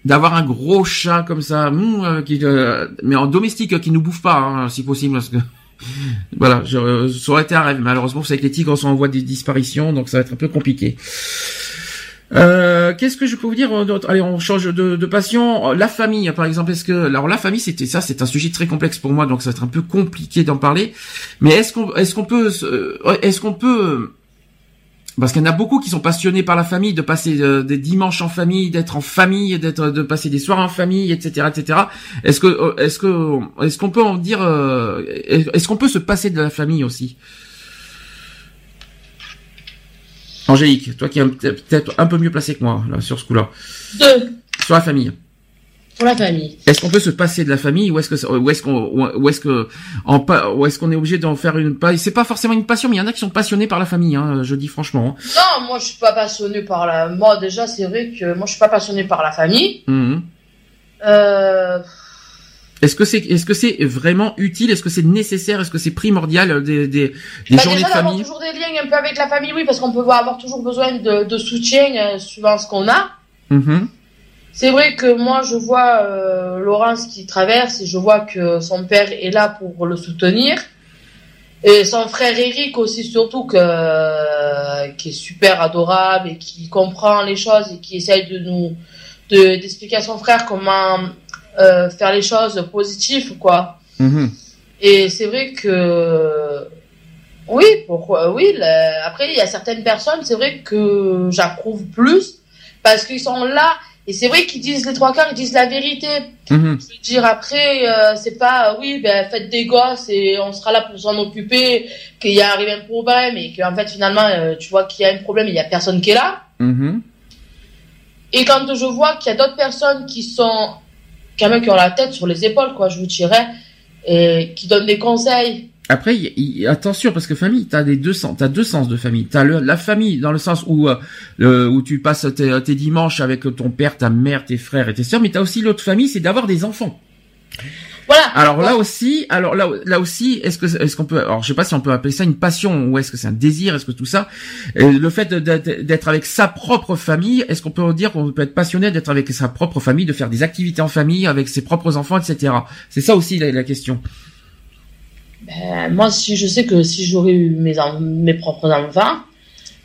[SPEAKER 3] d'avoir un gros chat comme ça, hum, euh, qui, euh, mais en domestique, euh, qui nous bouffe pas, hein, si possible, parce que voilà, je, euh, ça aurait été un rêve. Malheureusement, c'est que les tigres sont en voie de disparition, donc ça va être un peu compliqué. Euh, Qu'est-ce que je peux vous dire euh, Allez, on change de, de passion. La famille, par exemple, est-ce que alors la famille, c'était ça, c'est un sujet très complexe pour moi, donc ça va être un peu compliqué d'en parler. Mais est-ce qu'on est-ce qu'on peut euh, est-ce qu'on peut parce qu'il y en a beaucoup qui sont passionnés par la famille, de passer des dimanches en famille, d'être en famille, d'être, de passer des soirs en famille, etc., etc. Est-ce que, est-ce que, est-ce qu'on peut en dire, est-ce qu'on peut se passer de la famille aussi? Angélique, toi qui es peut-être un peu mieux placé que moi là, sur ce coup-là,
[SPEAKER 5] Deux,
[SPEAKER 3] sur la famille.
[SPEAKER 5] pour la famille.
[SPEAKER 3] Est-ce qu'on peut se passer de la famille ou est-ce que, ou est-ce qu'on, ou est-ce que, en, ou est-ce qu'on est obligé d'en faire une, c'est pas forcément une passion, mais il y en a qui sont passionnés par la famille, hein, je dis franchement. hein.
[SPEAKER 5] Non, moi je suis pas passionnée par la. Moi déjà c'est vrai que moi je suis pas passionnée par la famille.
[SPEAKER 3] Mhm.
[SPEAKER 5] Euh...
[SPEAKER 3] Est-ce que c'est est-ce que c'est vraiment utile? Est-ce que c'est nécessaire? Est-ce que c'est primordial euh, des, des, des
[SPEAKER 5] Bah,
[SPEAKER 3] journées
[SPEAKER 5] déjà
[SPEAKER 3] de famille?
[SPEAKER 5] toujours des liens un peu avec la famille, oui, parce qu'on peut avoir toujours besoin de, de soutien euh, suivant ce qu'on a.
[SPEAKER 3] Mhm.
[SPEAKER 5] C'est vrai que moi je vois euh, Laurence qui traverse et je vois que son père est là pour le soutenir. Et son frère Eric aussi surtout que euh, qui est super adorable et qui comprend les choses et qui essaye de nous de d'expliquer à son frère comment euh, faire les choses positives quoi.
[SPEAKER 3] Mhm.
[SPEAKER 5] Et c'est vrai que oui, pourquoi oui. Après, il y a certaines personnes, c'est vrai que j'approuve plus parce qu'ils sont là et c'est vrai qu'ils disent les trois quarts, ils disent la vérité.
[SPEAKER 3] Mhm.
[SPEAKER 5] Je veux dire après, euh, c'est pas oui, ben faites des gosses et on sera là pour s'en occuper, qu'il y a arrivé un problème et qu'en fait finalement euh, tu vois qu'il y a un problème, il y a personne qui est là.
[SPEAKER 3] Mhm.
[SPEAKER 5] Et quand je vois qu'il y a d'autres personnes qui sont même qui ont la tête sur les épaules, quoi, je vous dirais, et qui donnent des conseils.
[SPEAKER 3] Après, il- attention parce que famille, t'as des deux sens, t'as deux sens de famille. T'as la famille dans le sens où euh, où tu passes tes, tes dimanches avec ton père, ta mère, tes frères et tes sœurs, mais t'as aussi l'autre famille, c'est d'avoir des enfants.
[SPEAKER 5] Voilà.
[SPEAKER 3] Alors là aussi, alors là, là aussi, est-ce que est-ce qu'on peut, alors je sais pas si on peut appeler ça une passion ou est-ce que c'est un désir, est-ce que tout ça, euh, le fait d'être avec sa propre famille, est-ce qu'on peut dire qu'on peut être passionné d'être avec sa propre famille, de faire des activités en famille avec ses propres enfants, etc. C'est ça aussi la, la question.
[SPEAKER 5] Ben, moi, si je sais que si j'aurais eu mes, mes propres enfants,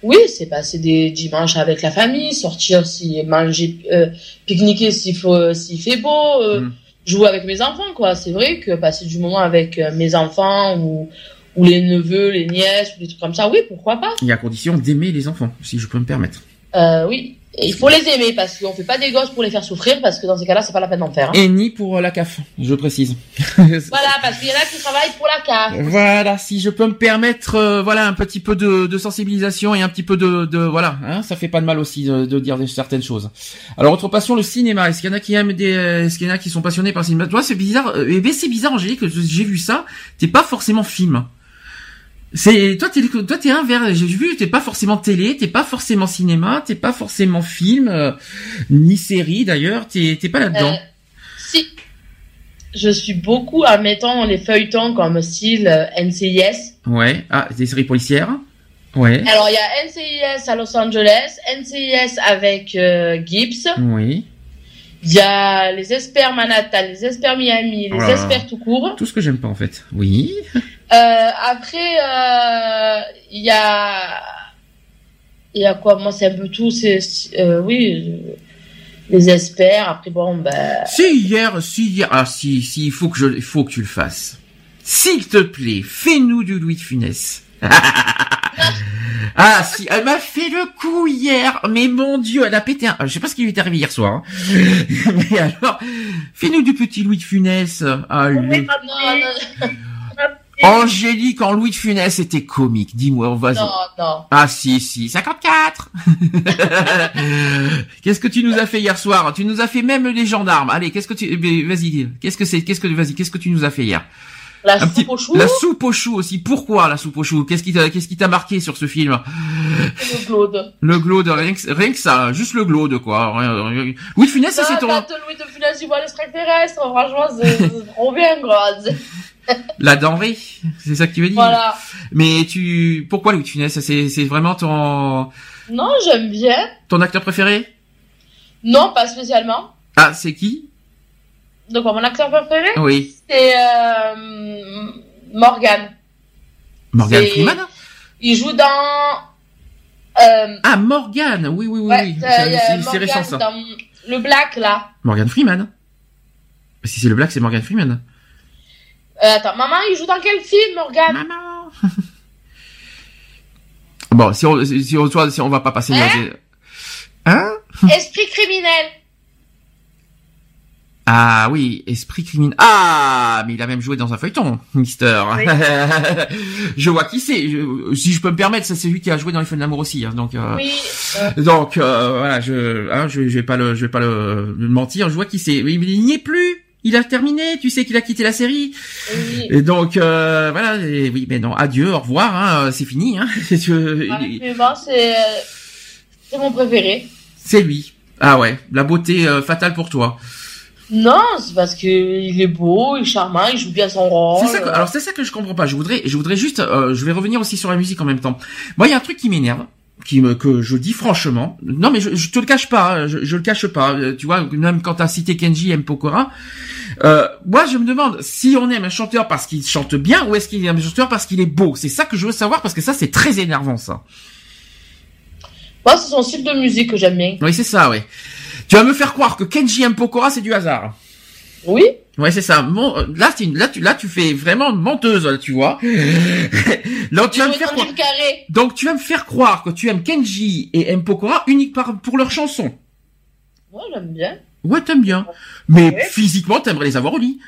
[SPEAKER 5] oui, c'est passer des dimanches avec la famille, sortir si manger, euh, pique-niquer s'il faut, s'il fait beau, euh,
[SPEAKER 3] Mm.
[SPEAKER 5] Jouer avec mes enfants, quoi. C'est vrai que passer du moment avec euh, mes enfants ou, ou les neveux, les nièces ou des trucs comme ça, oui, pourquoi pas.
[SPEAKER 3] Il y a condition d'aimer les enfants, si je peux me permettre.
[SPEAKER 5] Euh, oui. Et il faut les aimer parce qu'on fait pas des gosses pour les faire souffrir parce que dans ces cas-là, c'est pas la peine d'en faire. hein.
[SPEAKER 3] Et ni pour euh, la CAF, je précise.
[SPEAKER 5] Voilà, parce qu'il y en a qui travaillent pour la CAF.
[SPEAKER 3] Voilà, si je peux me permettre, euh, voilà, un petit peu de, de sensibilisation et un petit peu de, de voilà, hein, ça fait pas de mal aussi de, de dire certaines choses. Alors autre passion, le cinéma. Est-ce qu'il y en a qui aiment des, euh, est-ce qu'il y en a qui sont passionnés par le cinéma? Toi, c'est bizarre. Euh, eh ben, c'est bizarre, Angélique, que j'ai vu ça. T'es pas forcément film. C'est toi, t'es toi, t'es inverse. J'ai vu, t'es pas forcément télé, t'es pas forcément cinéma, t'es pas forcément film, euh, ni série d'ailleurs. T'es t'es pas là-dedans.
[SPEAKER 5] Euh, si. Je suis beaucoup en mettant les feuilletons comme style euh, NCIS.
[SPEAKER 3] Ouais. Ah, des séries policières. Ouais.
[SPEAKER 5] Alors, il y a NCIS à Los Angeles, NCIS avec euh, Gibbs.
[SPEAKER 3] Oui.
[SPEAKER 5] Il y a les experts Manhattan, les experts Miami, les
[SPEAKER 3] Oh là là.
[SPEAKER 5] experts tout court.
[SPEAKER 3] Tout ce que j'aime pas en fait. Oui.
[SPEAKER 5] Euh, après, euh, il y a... Il y a quoi? Moi, c'est un peu tout. C'est euh, Oui, euh, les experts. Après, bon, ben...
[SPEAKER 3] Si hier, si hier, ah si, si, il faut que je, il faut que tu le fasses. S'il te plaît, fais-nous du Louis de Funès. ah si, elle m'a fait le coup hier, mais mon Dieu, elle a pété un, je sais pas ce qui lui est arrivé hier soir, hein. mais alors, fais-nous du petit Louis de Funès. Ah, lui. Angélique en Louis de Funès était comique, dis-moi, vas-y.
[SPEAKER 5] non, non.
[SPEAKER 3] Ah si si 54 Qu'est-ce que tu nous as fait hier soir? Tu nous as fait même les gendarmes. Allez, qu'est-ce que tu vas-y, qu'est-ce que c'est Qu'est-ce que vas-y, qu'est-ce que tu nous as fait hier?
[SPEAKER 5] La
[SPEAKER 3] Un petit
[SPEAKER 5] soupe au chou,
[SPEAKER 3] la soupe au chou aussi. Pourquoi la soupe au chou? Qu'est-ce qui t'a qu'est-ce qui t'a marqué sur ce film?
[SPEAKER 5] Le Claude.
[SPEAKER 3] Le glaude, rien que, rien que ça, juste le glaude quoi. Louis de Funès, c'est ton
[SPEAKER 5] Quand Louis de Funès, il voit l'extraterrestre, franchement, c'est trop bien, quoi.
[SPEAKER 3] La denrée, c'est ça que tu veux dire
[SPEAKER 5] Voilà.
[SPEAKER 3] Mais tu pourquoi Louis de Funès? C'est c'est vraiment ton
[SPEAKER 5] Non, j'aime bien.
[SPEAKER 3] ton acteur préféré?
[SPEAKER 5] Non, pas spécialement.
[SPEAKER 3] Ah, c'est qui?
[SPEAKER 5] Donc, mon acteur préféré,
[SPEAKER 3] Oui,
[SPEAKER 5] c'est euh, Morgan.
[SPEAKER 3] Morgan Freeman?
[SPEAKER 5] Il joue dans... Euh,
[SPEAKER 3] Ah, Morgan, oui, oui, oui,
[SPEAKER 5] ouais,
[SPEAKER 3] oui.
[SPEAKER 5] euh,
[SPEAKER 3] C'est- récent ça.
[SPEAKER 5] dans le Black, là.
[SPEAKER 3] Morgan Freeman. Si c'est le black, c'est Morgan Freeman.
[SPEAKER 5] Euh, attends, maman, il joue dans quel film, Morgan
[SPEAKER 3] Maman. bon, si on, si on, soit- si on va pas passer.
[SPEAKER 5] Hein?
[SPEAKER 3] Hein?
[SPEAKER 5] Esprit criminel.
[SPEAKER 3] Ah oui, esprit criminel. Ah, mais il a même joué dans un feuilleton, Mister.
[SPEAKER 6] Oui.
[SPEAKER 3] je vois qui c'est. Je- Si je peux me permettre, ça c'est lui qui a joué dans les Feux de l'amour aussi. hein, donc. euh,
[SPEAKER 5] Oui.
[SPEAKER 3] Donc euh, voilà, je, hein, je, je vais pas le, je vais pas le, le mentir. Je vois qui c'est. Mais il n'y est plus. Il a terminé. Tu sais qu'il a quitté la série.
[SPEAKER 5] oui.
[SPEAKER 3] Et donc euh, voilà. et oui, mais non. Adieu, au revoir. Hein, c'est fini. Hein, c'est
[SPEAKER 5] Ouais, mais bon, c'est... euh, C'est mon préféré.
[SPEAKER 3] c'est lui. Ah ouais, la beauté euh, fatale pour toi.
[SPEAKER 5] Non, c'est parce que il est beau, il est charmant, il joue bien son rôle.
[SPEAKER 3] C'est ça. Que, alors c'est ça que je comprends pas. Je voudrais, je voudrais juste, euh, je vais revenir aussi sur la musique en même temps. Moi, il y a un truc qui m'énerve, qui me, que je dis franchement. Non, mais je, je te le cache pas. hein, Je, je le cache pas. Euh, Tu vois, même quand t'as cité Kenji M Pokora, euh, moi, je me demande si on aime un chanteur parce qu'il chante bien ou est-ce qu'il aime un chanteur parce qu'il est beau. C'est ça que je veux savoir parce que ça, c'est très énervant, ça.
[SPEAKER 5] Moi, c'est son style de musique que j'aime bien.
[SPEAKER 3] Oui, c'est ça, ouais. Tu vas me faire croire que Kenji M Pokora, c'est du hasard.
[SPEAKER 5] Oui.
[SPEAKER 3] Ouais, c'est ça. Mon, là, une- là, tu, là, tu fais vraiment menteuse, là, tu vois. là, tu vas me faire croire. Donc tu vas me faire croire que tu aimes Kenji et M Pokora unique par, pour leurs chansons.
[SPEAKER 5] Moi, j'aime bien.
[SPEAKER 3] Ouais, t'aimes bien. Mais
[SPEAKER 6] Ouais.
[SPEAKER 3] physiquement, t'aimerais les avoir au lit.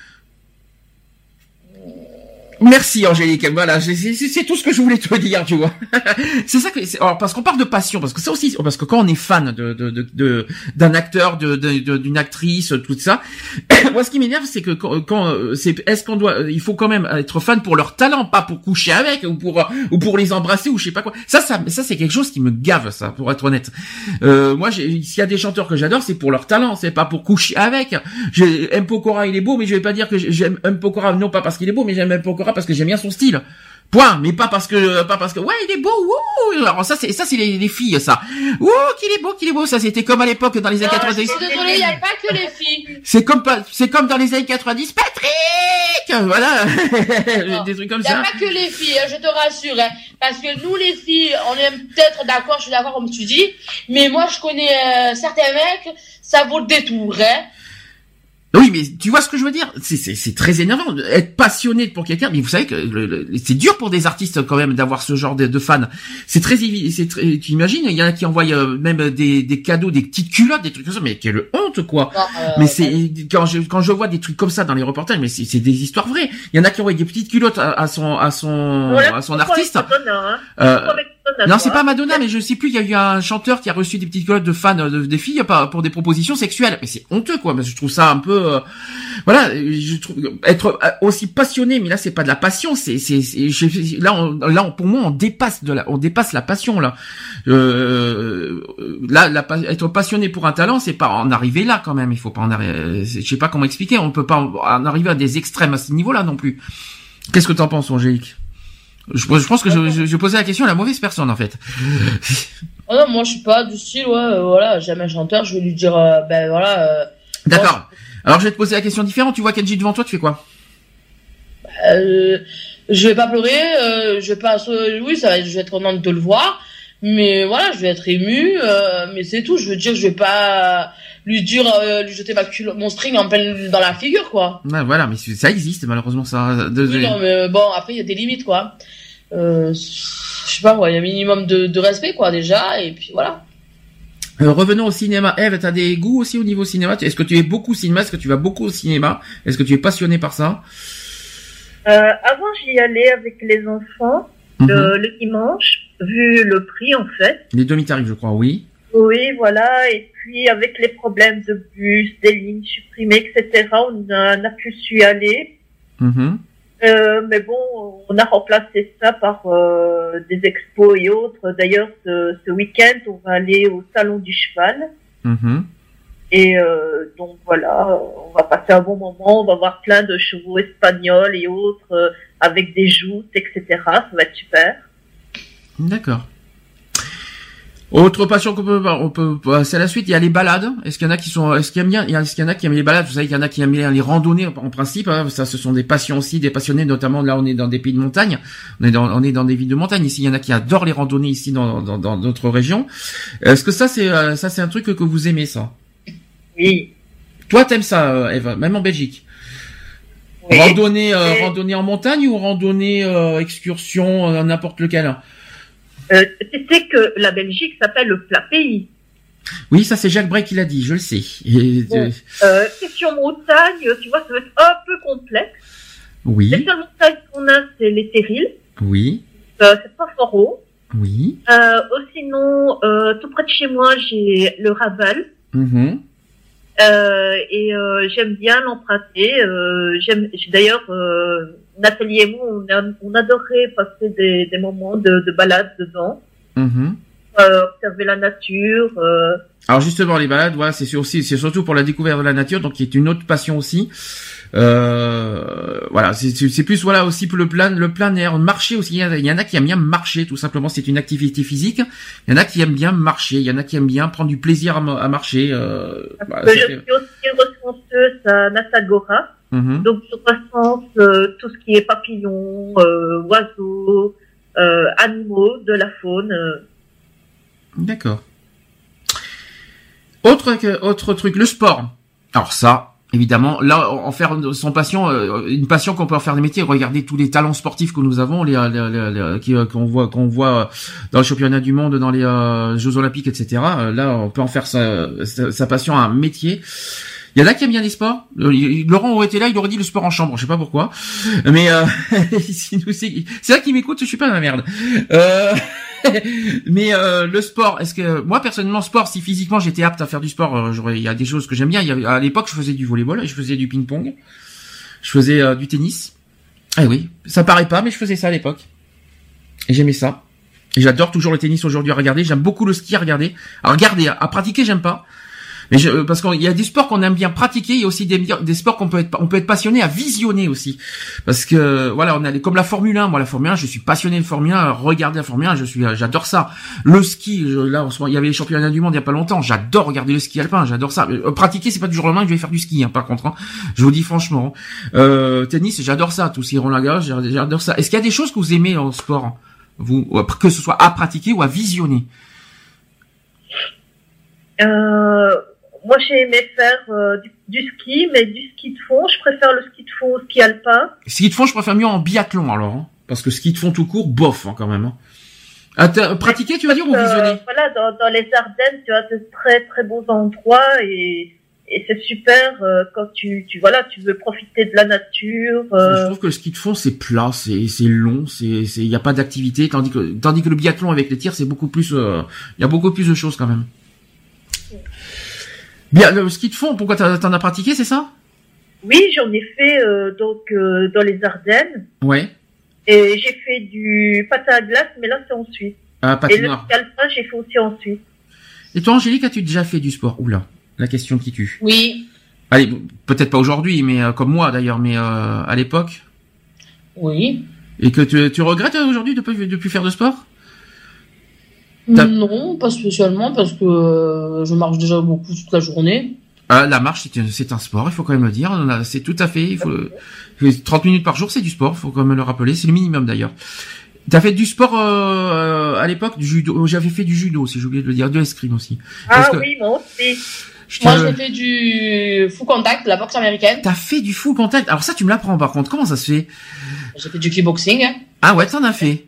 [SPEAKER 3] Merci Angélique. Voilà, c'est- tout ce que je voulais te dire, tu vois. c'est ça que, alors, parce qu'on parle de passion, parce que ça aussi, parce que quand on est fan de de de de- d'un acteur, de de- de- d'une actrice, tout ça, moi ce qui m'énerve, c'est que quand, quand, c'est est-ce qu'on doit, il faut quand même être fan pour leur talent, pas pour coucher avec ou pour ou pour les embrasser ou je sais pas quoi. Ça, ça, ça c'est quelque chose qui me gave, ça, pour être honnête. Euh, moi, s'il y a des chanteurs que j'adore, c'est pour leur talent, c'est pas pour coucher avec. M. Pokora, il est beau, mais je vais pas dire que j'aime M. Pokora, non pas parce qu'il est beau, mais j'aime M. Pokora parce que j'aime bien son style. Point, mais pas parce que pas parce que ouais il est beau wouh alors ça c'est ça c'est les, les filles ça wouh qu'il est beau qu'il est beau ça c'était comme à l'époque dans les années
[SPEAKER 5] Ah,
[SPEAKER 3] 90
[SPEAKER 5] je suis désolée, il n'y a pas que les filles.
[SPEAKER 3] c'est comme c'est comme dans les années 90 Patrick voilà
[SPEAKER 5] Non,
[SPEAKER 3] des trucs comme
[SPEAKER 5] Il n'y a
[SPEAKER 3] ça
[SPEAKER 5] pas que les filles, hein, je te rassure. hein. parce que nous, les filles, on est peut-être d'accord, je suis d'accord comme tu dis. Mais moi, je connais euh, certains mecs, ça vaut le détour. Hein.
[SPEAKER 3] Oui, mais tu vois ce que je veux dire? C'est très énervant être passionné pour quelqu'un. Mais vous savez que c'est dur pour des artistes quand même d'avoir ce genre de, de fans. C'est très c'est très. Tu imagines Il y en a qui envoient euh, même des, des cadeaux, des petites culottes, des trucs comme ça. Mais quelle honte quoi
[SPEAKER 5] euh,
[SPEAKER 3] Mais c'est quand je quand je vois des trucs comme ça dans les reportages, mais c'est des histoires vraies. Il y en a qui envoient des petites culottes à, à son à son
[SPEAKER 6] Voilà,
[SPEAKER 3] à son artiste.
[SPEAKER 6] avec Madonna, hein
[SPEAKER 3] Euh,
[SPEAKER 6] avec
[SPEAKER 3] non, c'est pas Madonna, mais je sais plus. Il y a eu un chanteur qui a reçu des petites culottes de fans de, des filles par- pour des propositions sexuelles. Mais c'est honteux, quoi. Mais je trouve ça un peu, euh, voilà. Je trouve être euh, aussi passionné, mais là c'est pas de la passion. C'est, c'est, là, on, là, on- pour moi, on dépasse de la, on dépasse la passion là. Euh, là, la, être passionné pour un talent, c'est pas en arriver là quand même. Il faut pas en arriver. Je sais pas comment expliquer. On peut pas en en arriver à des extrêmes à ce niveau-là non plus. Qu'est-ce que t'en penses, Angélique? Je, je pense que je, je, je posais la question à la mauvaise personne en fait.
[SPEAKER 5] oh non, moi, je suis pas du style, ouais, euh, voilà, j'aime un chanteur, je vais lui dire, euh, ben voilà, euh,
[SPEAKER 3] D'accord. Alors je vais te poser la question différente. Tu vois Kenji devant toi, tu fais quoi?
[SPEAKER 5] Euh, je vais pas pleurer, euh, je vais pas, oui, ça va, je vais être contente de le voir, mais voilà, je vais être ému, euh, mais c'est tout. Je veux dire, je vais pas lui dire, euh, lui jeter ma culo- mon string en pleine dans la figure, quoi.
[SPEAKER 3] Ouais, Voilà, mais ça existe malheureusement ça. De-
[SPEAKER 5] Oui, non, mais bon, après, il y a des limites, quoi. Euh, je sais pas, il y a un minimum de, de respect, quoi, déjà, et puis voilà.
[SPEAKER 3] Euh, revenons au cinéma. Eve, t'as des goûts aussi au niveau cinéma? Est-ce que tu es beaucoup cinéma? Est-ce que tu vas beaucoup au cinéma? Est-ce que tu es passionné par ça?
[SPEAKER 6] Euh, avant, j'y allais avec les enfants
[SPEAKER 3] Mhm.
[SPEAKER 6] le, le dimanche, vu le prix en fait.
[SPEAKER 3] Les demi-tarifs, je crois, oui.
[SPEAKER 6] Oui, voilà. Et puis avec les problèmes de bus, des lignes supprimées, etc., on n'a plus su aller.
[SPEAKER 3] Mhm.
[SPEAKER 6] Euh, mais bon, on a remplacé ça par euh, des expos et autres. D'ailleurs, ce, ce week-end, on va aller au salon du cheval.
[SPEAKER 3] Mhm.
[SPEAKER 6] Et euh, donc voilà, on va passer un bon moment, on va voir plein de chevaux espagnols et autres avec des joutes, etc. Ça va être super.
[SPEAKER 3] D'accord. Autre passion qu'on peut, on peut passer à la suite. Il y a les balades. Est-ce qu'il y en a qui sont, est-ce qu'il y a bien, est-ce qu'il y en a qui aiment les balades? Vous savez qu'il y en a qui aiment les, les randonnées en principe. hein. ça, ce sont des passions aussi, des passionnés. Notamment là, on est dans des pays de montagne. On est dans, on est dans des villes de montagne. Ici, il y en a qui adorent les randonnées ici dans dans dans d'autres régions. Est-ce que ça, c'est euh, ça, c'est un truc que, vous aimez ça?
[SPEAKER 6] Oui.
[SPEAKER 3] Toi, t'aimes ça, euh, Eva, même en Belgique?
[SPEAKER 6] oui.
[SPEAKER 3] Randonnée, euh, randonnée en montagne ou randonnée euh, excursion, euh, n'importe lequel?
[SPEAKER 6] Euh, sais que la Belgique s'appelle le plat pays.
[SPEAKER 3] Oui, ça c'est Jacques Brey qui l'a dit, je le sais. Et,
[SPEAKER 6] Bon.
[SPEAKER 3] euh,
[SPEAKER 6] Euh, question montagne, tu vois, ça va être un peu complexe. Les
[SPEAKER 3] oui,
[SPEAKER 6] seules montagnes qu'on a, c'est les Terrils.
[SPEAKER 3] oui,
[SPEAKER 6] Euh, c'est pas fort haut.
[SPEAKER 3] oui.
[SPEAKER 6] Euh, sinon, euh, tout près de chez moi, j'ai le Raval.
[SPEAKER 3] mhm.
[SPEAKER 6] Euh, et j'aime bien l'emprunter. J'aime j'ai- d'ailleurs Nathalie et moi, on, a- on adorait passer des, des moments de, de balade dedans,
[SPEAKER 3] Mhm.
[SPEAKER 6] euh, observer la nature. Euh,
[SPEAKER 3] Alors justement, les balades, voilà, c'est aussi, c'est surtout pour la découverte de la nature, donc qui est une autre passion aussi. Euh, voilà, c'est plus voilà aussi pour le plein, le plein air, marcher aussi. Il y, en a, il y en a qui aiment bien marcher, tout simplement. C'est une activité physique. Il y en a qui aiment bien marcher. Il y en a qui aiment bien prendre du plaisir à, à marcher. Euh,
[SPEAKER 6] que
[SPEAKER 3] ça
[SPEAKER 6] je suis aussi ressenteuse à Natagora,
[SPEAKER 3] Mhm.
[SPEAKER 6] donc je ressens euh, tout ce qui est papillons, euh, oiseaux, euh, animaux de la faune. euh.
[SPEAKER 3] D'accord. Autre autre truc, le sport. Alors ça, évidemment, là, en faire son passion, euh, une passion qu'on peut en faire des métiers. Regardez tous les talents sportifs que nous avons, les, les- les- qu'on voit, qu'on voit dans le championnat du monde, dans les euh, Jeux Olympiques, etc. Là, on peut en faire sa, sa, sa passion un métier. Il y en a qui aiment bien les sports. Euh, Laurent aurait été là, il aurait dit le sport en chambre. Je sais pas pourquoi, mais euh, c'est vrai qu'il m'écoute. Je suis pas dans la merde. Euh, mais euh, le sport, est-ce que moi personnellement sport, si physiquement j'étais apte à faire du sport, euh, j'aurais- il y a des choses que j'aime bien. Y avait, à l'époque, je faisais du volleyball, je faisais du ping-pong, je faisais euh, du tennis. Ah oui, ça paraît pas, mais je faisais ça à l'époque. Et j'aimais ça. Et j'adore toujours le tennis aujourd'hui à regarder. J'aime beaucoup le ski à regarder. À regarder, à pratiquer, j'aime pas. Mais je, parce qu'il y a des sports qu'on aime bien pratiquer, il y a aussi des, sports qu'on peut être, on peut être passionné à visionner aussi. Parce que voilà, on a comme la Formule 1. Moi, la Formule 1, je suis passionné de Formule 1. Regarder la Formule 1, je suis, j'adore ça. Le ski, je- là, en ce moment, il y avait les championnats du monde il y a pas longtemps. J'adore regarder le ski alpin. J'adore ça. Euh, pratiquer, c'est pas du jour au lendemain que je vais faire du ski. Hein, par contre, hein. je vous dis franchement. Euh, tennis, j'adore ça. Tout ce qui Roland Garros, j'adore ça. Est-ce qu'il y a des choses que vous aimez en sport, vous, que ce soit à pratiquer ou à visionner?
[SPEAKER 6] Euh, moi, j'ai aimé faire euh, du, du ski, mais du ski de fond. Je préfère le ski de fond au ski alpin.
[SPEAKER 3] Ski de fond, je préfère mieux en biathlon alors, hein, parce que ski de fond tout court, bof hein, quand même. Hein. Ah, pratiquer, tu vas dire ou
[SPEAKER 6] Euh,
[SPEAKER 3] visionner?
[SPEAKER 6] voilà, dans, dans les Ardennes, tu as de très très beaux endroits et, et c'est super euh, quand tu, tu voilà, tu veux profiter de la nature.
[SPEAKER 3] Je trouve que le ski de fond c'est plat, c'est c'est long, c'est c'est il y a pas d'activité, tandis que tandis que le biathlon avec les tirs c'est beaucoup plus, euh, il y a beaucoup plus de choses quand même. Bien, le ski de fond, pourquoi t'en as pratiqué, c'est ça?
[SPEAKER 6] Oui, j'en ai fait euh, donc euh, dans les Ardennes
[SPEAKER 3] Ouais.
[SPEAKER 6] et j'ai fait du patin à glace, mais là c'est en Suisse.
[SPEAKER 3] Ah,
[SPEAKER 6] et le
[SPEAKER 3] patinoire.
[SPEAKER 6] ski alpin, j'ai fait aussi en Suisse.
[SPEAKER 3] Et toi, Angélique, as-tu déjà fait du sport? Oula, la question qui tue.
[SPEAKER 5] Oui,
[SPEAKER 3] Allez, peut-être pas aujourd'hui, mais euh, comme moi d'ailleurs, mais euh, à l'époque.
[SPEAKER 5] oui.
[SPEAKER 3] Et que tu, tu regrettes aujourd'hui de plus de plus faire de sport?
[SPEAKER 5] Non, pas spécialement parce que euh, je marche déjà beaucoup toute la journée.
[SPEAKER 3] Ah, la marche, c'est un, c'est un sport, il faut quand même le dire. On a- C'est tout à fait. Il faut, le- 30 minutes par jour, c'est du sport, faut quand même le rappeler. C'est le minimum d'ailleurs. T'as fait du sport euh, à l'époque, du judo. J'avais fait du judo, si j'ai oublié de le dire, de l'escrime aussi.
[SPEAKER 6] Ah
[SPEAKER 3] Parce que-
[SPEAKER 6] oui, moi aussi.
[SPEAKER 3] Je
[SPEAKER 5] Moi, j'ai fait du full contact, de la boxe américaine.
[SPEAKER 3] T'as fait du full contact. Alors ça, tu me l'apprends par contre. Comment ça se fait?
[SPEAKER 5] J'ai fait du kickboxing.
[SPEAKER 3] Ah ouais, t'en as fait.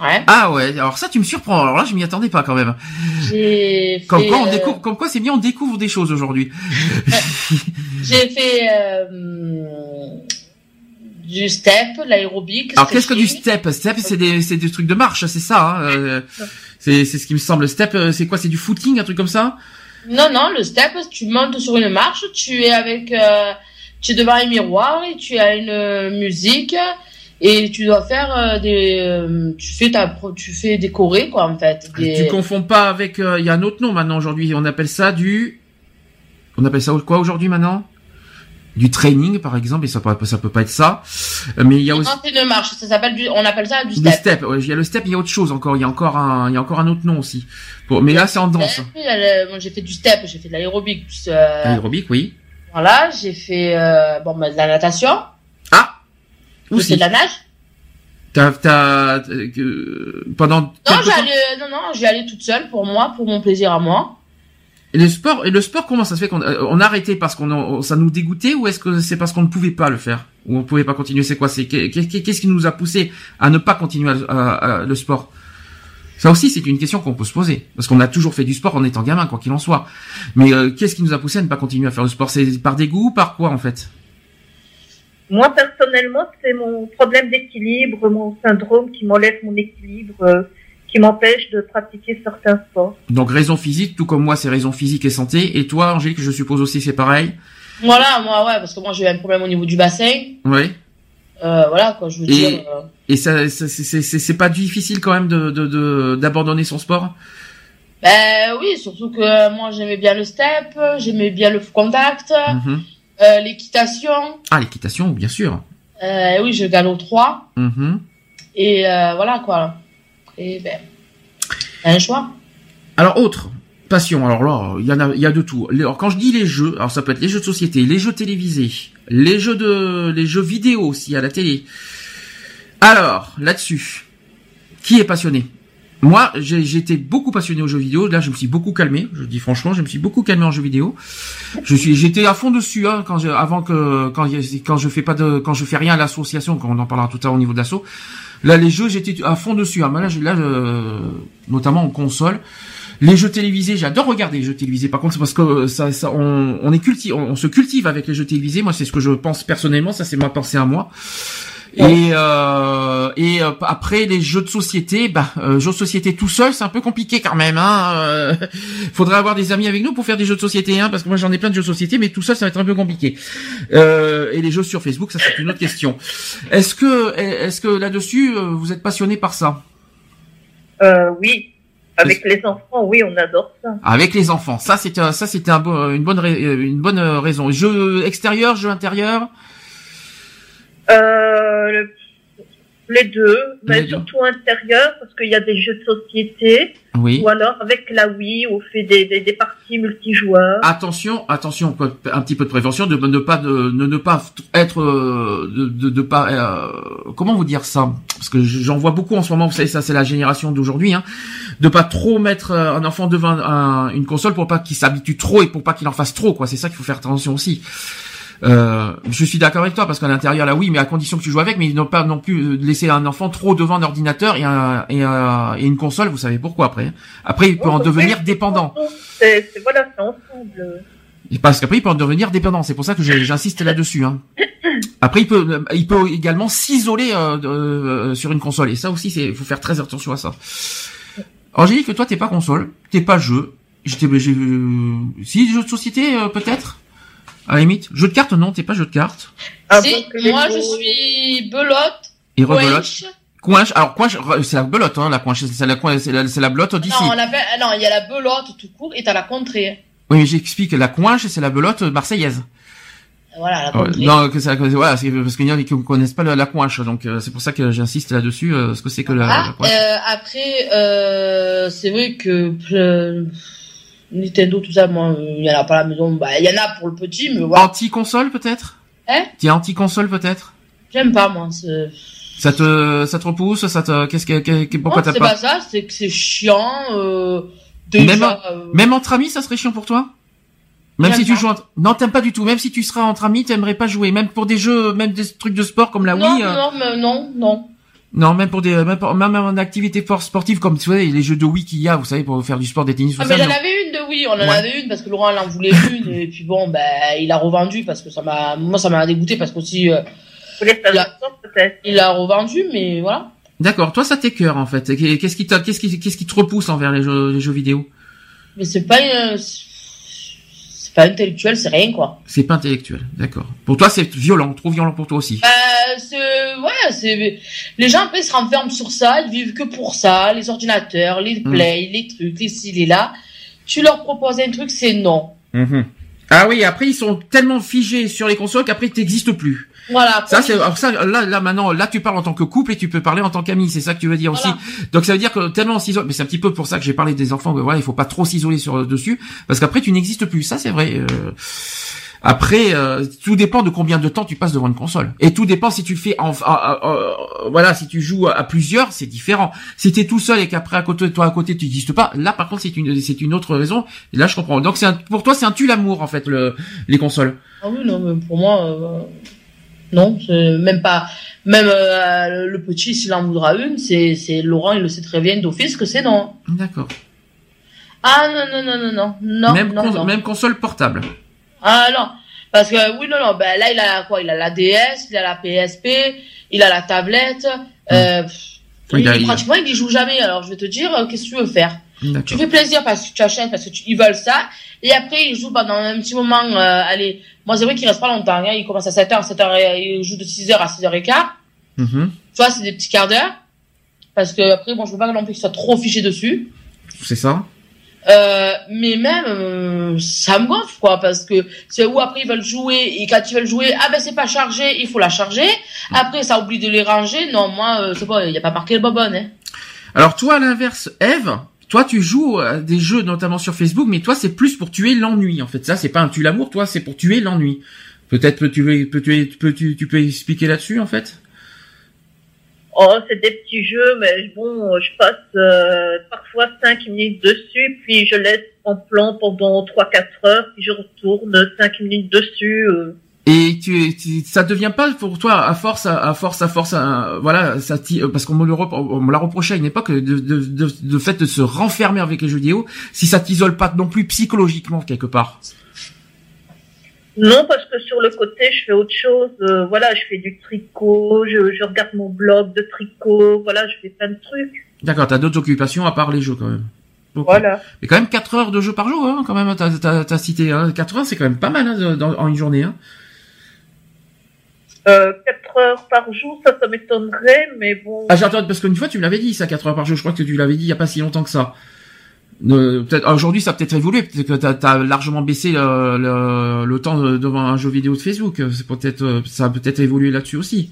[SPEAKER 5] Ouais.
[SPEAKER 3] Ah ouais. Alors ça, tu me surprends. Alors là, je m'y attendais pas quand même.
[SPEAKER 5] J'ai
[SPEAKER 3] Comme
[SPEAKER 5] fait,
[SPEAKER 3] quoi, on
[SPEAKER 5] euh,
[SPEAKER 3] découvre. Comme quoi, c'est bien, on découvre des choses aujourd'hui.
[SPEAKER 5] J'ai fait euh, du step, l'aérobic.
[SPEAKER 3] Alors qu'est-ce que du step? Step, c'est des, c'est des trucs de marche, c'est ça. Hein euh, c'est, c'est ce qui me semble. Step, euh, c'est quoi? C'est du footing, un truc comme ça?
[SPEAKER 5] Non, non, le step, tu montes sur une marche, tu es avec, euh, tu es devant un miroir et tu as une musique et tu dois faire euh, des, euh, tu fais ta, tu fais des chorés quoi en fait. Des...
[SPEAKER 3] Tu confonds pas avec. euh, Il y a un autre nom maintenant aujourd'hui. On appelle ça du. On appelle ça quoi aujourd'hui maintenant? Du training par exemple. Et ça peut, ça peut pas être ça. Mais il y a aussi.
[SPEAKER 5] Une marche, ça s'appelle du, on appelle ça du
[SPEAKER 3] Du
[SPEAKER 5] step.
[SPEAKER 3] step, ouais, il y a le step, il y a autre chose encore, il y a encore un, il y a encore un autre nom aussi. Mais là c'est en danse.
[SPEAKER 5] Step, j'ai fait du step, j'ai fait de l'aérobic, euh,
[SPEAKER 3] Aérobique, oui.
[SPEAKER 5] voilà, j'ai fait euh, bon bah, de la natation,
[SPEAKER 3] Ah
[SPEAKER 5] fait
[SPEAKER 3] Aussi.
[SPEAKER 5] de la nage.
[SPEAKER 3] T'as, t'as, euh, que- pendant
[SPEAKER 5] Non,
[SPEAKER 3] quelque
[SPEAKER 5] j'y
[SPEAKER 3] temps-
[SPEAKER 5] allais, non, non, j'y allais toute seule pour moi, pour mon plaisir à moi.
[SPEAKER 3] Et le sport, et le sport, comment ça se fait qu'on euh, on a arrêté parce qu'on ça nous dégoûtait ou est-ce que c'est parce qu'on ne pouvait pas le faire ou on pouvait pas continuer? C'est quoi? C'est qu'est- qu'est- qu'est-ce qui nous a poussé à ne pas continuer à- à- à le sport? Ça aussi, c'est une question qu'on peut se poser parce qu'on a toujours fait du sport en étant gamin, quoi qu'il en soit. Mais euh, qu'est-ce qui nous a poussé à ne pas continuer à faire le sport? C'est par dégoût, par quoi en fait?
[SPEAKER 6] Moi, personnellement, c'est mon problème d'équilibre, mon syndrome qui m'enlève mon équilibre, euh, qui m'empêche de pratiquer certains sports.
[SPEAKER 3] Donc raison physique, tout comme moi, c'est raison physique et santé. Et toi, Angélique, je suppose aussi c'est pareil.
[SPEAKER 5] Voilà, moi, ouais, parce que moi, j'ai eu un problème au niveau du bassin.
[SPEAKER 3] Oui.
[SPEAKER 5] Euh, voilà, quoi, je veux
[SPEAKER 3] Et-
[SPEAKER 5] dire. euh,
[SPEAKER 3] Et ça, ça- c'est- c'est c'est- c'est pas difficile quand même de de- de- d'abandonner son sport?
[SPEAKER 5] Ben oui, surtout que moi, j'aimais bien le step, j'aimais bien le contact,
[SPEAKER 3] Mhm.
[SPEAKER 5] Euh, l'équitation.
[SPEAKER 3] Ah, l'équitation, bien sûr.
[SPEAKER 5] Euh, oui, je galop 3.
[SPEAKER 3] Mhm.
[SPEAKER 5] Et euh, voilà, quoi. Et ben, un choix.
[SPEAKER 3] Alors autre passion. Alors là, il y en a, il y a de tout. Alors, quand je dis les jeux, alors ça peut être les jeux de société, les jeux télévisés, les jeux de, les jeux vidéo aussi à la télé. Alors là-dessus, qui est passionné? Moi, été beaucoup passionné aux jeux vidéo. Là, je me suis beaucoup calmé. Je dis franchement, je me suis beaucoup calmé en jeux vidéo. Je suis, j'étais à fond dessus hein, quand je, avant que quand je fais pas de, quand je fais rien à l'association, quand on en parlera tout à l'heure au niveau de l'asso. Là, les jeux, j'étais à fond dessus. hein. Là, je- là, je- notamment en console. Les jeux télévisés, j'adore regarder les jeux télévisés. Par contre, c'est parce que euh, ça, ça on, est culti on se cultive avec les jeux télévisés. Moi, c'est ce que je pense personnellement. Ça, c'est ma pensée à moi. Et, euh, et euh, après les jeux de société, bah euh, jeux de société tout seul, c'est un peu compliqué quand même. Hein. Euh, faudrait avoir des amis avec nous pour faire des jeux de société, hein, parce que moi j'en ai plein de jeux de société, mais tout seul ça va être un peu compliqué. Euh, et les jeux sur Facebook, ça c'est une autre question. Est-ce que est-ce que là-dessus euh, vous êtes passionné par ça?
[SPEAKER 6] Euh, oui. Avec les enfants, oui, on adore ça.
[SPEAKER 3] Avec les enfants, ça c'était ça c'était un une bonne une bonne raison. Jeux extérieurs, jeux intérieurs?
[SPEAKER 6] Euh, le- les deux, mais
[SPEAKER 3] Les deux.
[SPEAKER 6] surtout intérieur, parce qu'il y a des jeux de société,
[SPEAKER 3] Oui.
[SPEAKER 6] ou alors avec la Wii, on fait des, des, des parties multijoueurs.
[SPEAKER 3] Attention, attention, un petit peu de prévention, de ne pas de ne, ne pas être euh, de, de, de pas euh, comment vous dire ça? Parce que j'en vois beaucoup en ce moment. Vous savez, ça c'est la génération d'aujourd'hui, hein, de pas trop mettre euh, un enfant devant un- une console pour pas qu'il s'habitue trop et pour pas qu'il en fasse trop, quoi. C'est ça qu'il faut faire attention aussi. Euh, je suis d'accord avec toi parce qu'à l'intérieur là oui mais à condition que tu joues avec mais ne pas non plus euh, laisser un enfant trop devant un ordinateur et, un, et, un- et une console vous savez pourquoi après après il peut en devenir dépendant
[SPEAKER 6] C'est, voilà, c'est ensemble.
[SPEAKER 3] Parce qu'après, il peut en devenir dépendant. C'est pour ça que j'insiste là-dessus. Hein. Après, il peut, il peut également s'isoler euh, euh, sur une console. Et ça aussi, c'est, faut faire très attention à ça. Angélique, toi, t'es pas console, t'es pas jeu. J'étais, j'ai, si jeu de société, euh, peut-être? À la limite, jeu de cartes, non, t'es pas jeu de cartes.
[SPEAKER 6] Ah
[SPEAKER 5] si, moi je suis belote,
[SPEAKER 3] Et rebelote. Coinche. Alors coinche, c'est la belote, hein, la coinche, c'est la coinche, c'est la, c'est la belote d'ici.
[SPEAKER 5] Non, non, il y a la belote tout court et t'as la contrée.
[SPEAKER 3] Oui, mais j'explique. La coinche, c'est la belote marseillaise.
[SPEAKER 5] Voilà, la contrée.
[SPEAKER 3] non, que ça, voilà, c'est parce qu'il y en a qui ne connaissent pas la, la coinche, donc euh, c'est pour ça que j'insiste là-dessus, euh, ce que c'est que la, la
[SPEAKER 5] Ah,
[SPEAKER 3] coinche.
[SPEAKER 5] euh, après, euh, c'est vrai que euh, Nintendo, tout ça, moi, euh, il y en a pas à la maison. Bah, il y en a pour le petit, mais voilà.
[SPEAKER 3] Anti-console peut-être?
[SPEAKER 5] Hein?
[SPEAKER 3] T'es anti-console peut-être?
[SPEAKER 5] J'aime pas, moi.
[SPEAKER 3] Ça te, ça te repousse Ça te, qu'est-ce que, pourquoi t'as
[SPEAKER 5] c'est
[SPEAKER 3] pas,
[SPEAKER 5] pas ça, c'est que c'est chiant. Euh, déjà,
[SPEAKER 3] Même
[SPEAKER 5] euh,
[SPEAKER 3] Même entre amis, ça serait chiant pour toi? Même si tu
[SPEAKER 5] pas.
[SPEAKER 3] joues entre... Non, t'aimes pas du tout. Même si tu seras entre amis, t'aimerais pas jouer. Même pour des jeux, même des trucs de sport comme la
[SPEAKER 5] non,
[SPEAKER 3] Wii. euh,
[SPEAKER 5] non, non, non.
[SPEAKER 3] Non, même pour des, même, pour- même en activité for- sportive comme tu sais, les jeux de Wii qu'il y a, vous savez, pour faire du sport, des tennis, tout
[SPEAKER 5] Ah,
[SPEAKER 3] ça.
[SPEAKER 5] mais j'en avais une de oui, on en
[SPEAKER 3] Ouais.
[SPEAKER 5] avait une parce que Laurent il en voulait une et puis bon ben il a revendu parce que ça m'a moi ça m'a dégoûté parce qu'aussi euh, Il a- il a revendu mais voilà.
[SPEAKER 3] D'accord. Toi, ça t'écœure, en fait. Qu'est-ce qui qu'est-ce qui, qu'est-ce qui te repousse envers les jeux, les jeux vidéo?
[SPEAKER 5] Mais c'est pas euh, c'est pas intellectuel, c'est rien quoi.
[SPEAKER 3] C'est pas intellectuel. D'accord. Pour toi, c'est violent, trop violent pour toi aussi.
[SPEAKER 5] Euh, c'est ouais, c'est les gens après ils se renferment sur ça, ils vivent que pour ça, les ordinateurs, les
[SPEAKER 3] Mm.
[SPEAKER 5] play, les trucs, les ci, les là. Tu leur proposes un truc, c'est non.
[SPEAKER 3] Mhm. Ah oui, après ils sont tellement figés sur les consoles qu'après ils n'existent plus.
[SPEAKER 5] Voilà.
[SPEAKER 3] Ça c'est alors ça là là maintenant là tu parles en tant que couple et tu peux parler en tant qu'ami, c'est ça que tu veux dire
[SPEAKER 5] Voilà.
[SPEAKER 3] aussi. Donc ça veut dire que tellement on s'isole, mais c'est un petit peu pour ça que j'ai parlé des enfants que voilà, il faut pas trop s'isoler sur dessus parce qu'après tu n'existes plus. Ça c'est vrai. euh. Après, euh, tout dépend de combien de temps tu passes devant une console. Et tout dépend si tu fais, en, voilà, si tu joues à plusieurs, c'est différent. Si t'es tout seul et qu'après à côté de toi à côté tu n'existes pas, là par contre c'est une c'est une autre raison. Et là je comprends. Donc c'est un- pour toi c'est un tue l'amour en fait le les consoles.
[SPEAKER 5] Ah oui, non, mais pour moi, euh, non, même pas. Même euh, le petit, s'il en voudra une, c'est, c'est Laurent, il le sait très bien d'office que c'est non?
[SPEAKER 3] D'accord.
[SPEAKER 5] Ah non, non, non, non, non, non,
[SPEAKER 3] même
[SPEAKER 5] non,
[SPEAKER 3] cons-
[SPEAKER 5] non.
[SPEAKER 3] même console portable.
[SPEAKER 5] Ah non, parce que oui, non, non, ben là, il a quoi? Il a la DS, il a la PSP, il a la tablette. Euh, pff,
[SPEAKER 3] Oui,
[SPEAKER 5] il-
[SPEAKER 3] il a-
[SPEAKER 5] pratiquement, il y joue jamais. Alors, je vais te dire, euh, qu'est-ce que tu veux faire? Tu fais plaisir parce que tu achètes, parce que tu, ils veulent ça. Et après, ils jouent pendant un petit moment. Euh, allez, moi, c'est vrai qu'il reste pas longtemps. Hein, il commence à 7h, à 7h, il joue de 6h à 6h15.
[SPEAKER 3] Mhm.
[SPEAKER 5] Tu vois, c'est des petits quarts d'heure. Parce que après, bon, je veux pas non plus qu'il soit trop fiché dessus.
[SPEAKER 3] C'est ça.
[SPEAKER 5] Euh, mais même, euh, ça me gonfle, quoi, parce que c'est où après ils veulent jouer, et quand ils veulent jouer, ah ben c'est pas chargé, il faut la charger. Après, ça oublie de les ranger. Non, moi, euh, c'est pas, il y a pas marqué le bobonne, hein.
[SPEAKER 3] Alors toi, à l'inverse, Eve, toi tu joues à des jeux notamment sur Facebook, mais toi c'est plus pour tuer l'ennui. En fait, ça c'est pas un tue l'amour, toi c'est pour tuer l'ennui. Peut-être peux-tu peux tu peux tu, tu peux expliquer là-dessus en fait?
[SPEAKER 6] Oh, c'est des petits jeux, mais bon, je passe euh, parfois 5 minutes dessus, puis je laisse en plan pendant 3-4 heures, puis je retourne 5 minutes dessus. euh.
[SPEAKER 3] Et tu, tu- ça devient pas pour toi à force, à, force, à force, à- voilà, ça t'i- parce qu'on me le rep- on me l'a reproché à une époque de, de, de, de fait de se renfermer avec les jeux vidéo, si ça t'isole pas non plus psychologiquement quelque part.
[SPEAKER 6] Non, parce que sur le côté, je fais autre chose. Euh, voilà, je fais du tricot, je, je regarde mon blog de tricot, voilà, je fais plein de trucs.
[SPEAKER 3] D'accord, t'as d'autres occupations à part les jeux quand même.
[SPEAKER 6] Voilà.
[SPEAKER 3] Mais quand même 4 heures de jeu par jour, hein, quand même, t'as, t'as, t'as cité, hein. 4 heures c'est quand même pas mal hein, dans, en une journée. Hein.
[SPEAKER 6] Euh, 4 heures par jour, ça, ça m'étonnerait, mais bon.
[SPEAKER 3] Ah j'attends, parce qu'une fois tu me l'avais dit ça, 4 heures par jour, je crois que tu l'avais dit il y a pas si longtemps que ça. Euh, peut-être aujourd'hui ça a peut-être évolué, peut-être que t'as, t'as largement baissé le, le, le temps de- devant un jeu vidéo de Facebook, c'est peut-être euh, ça a peut-être évolué là-dessus aussi.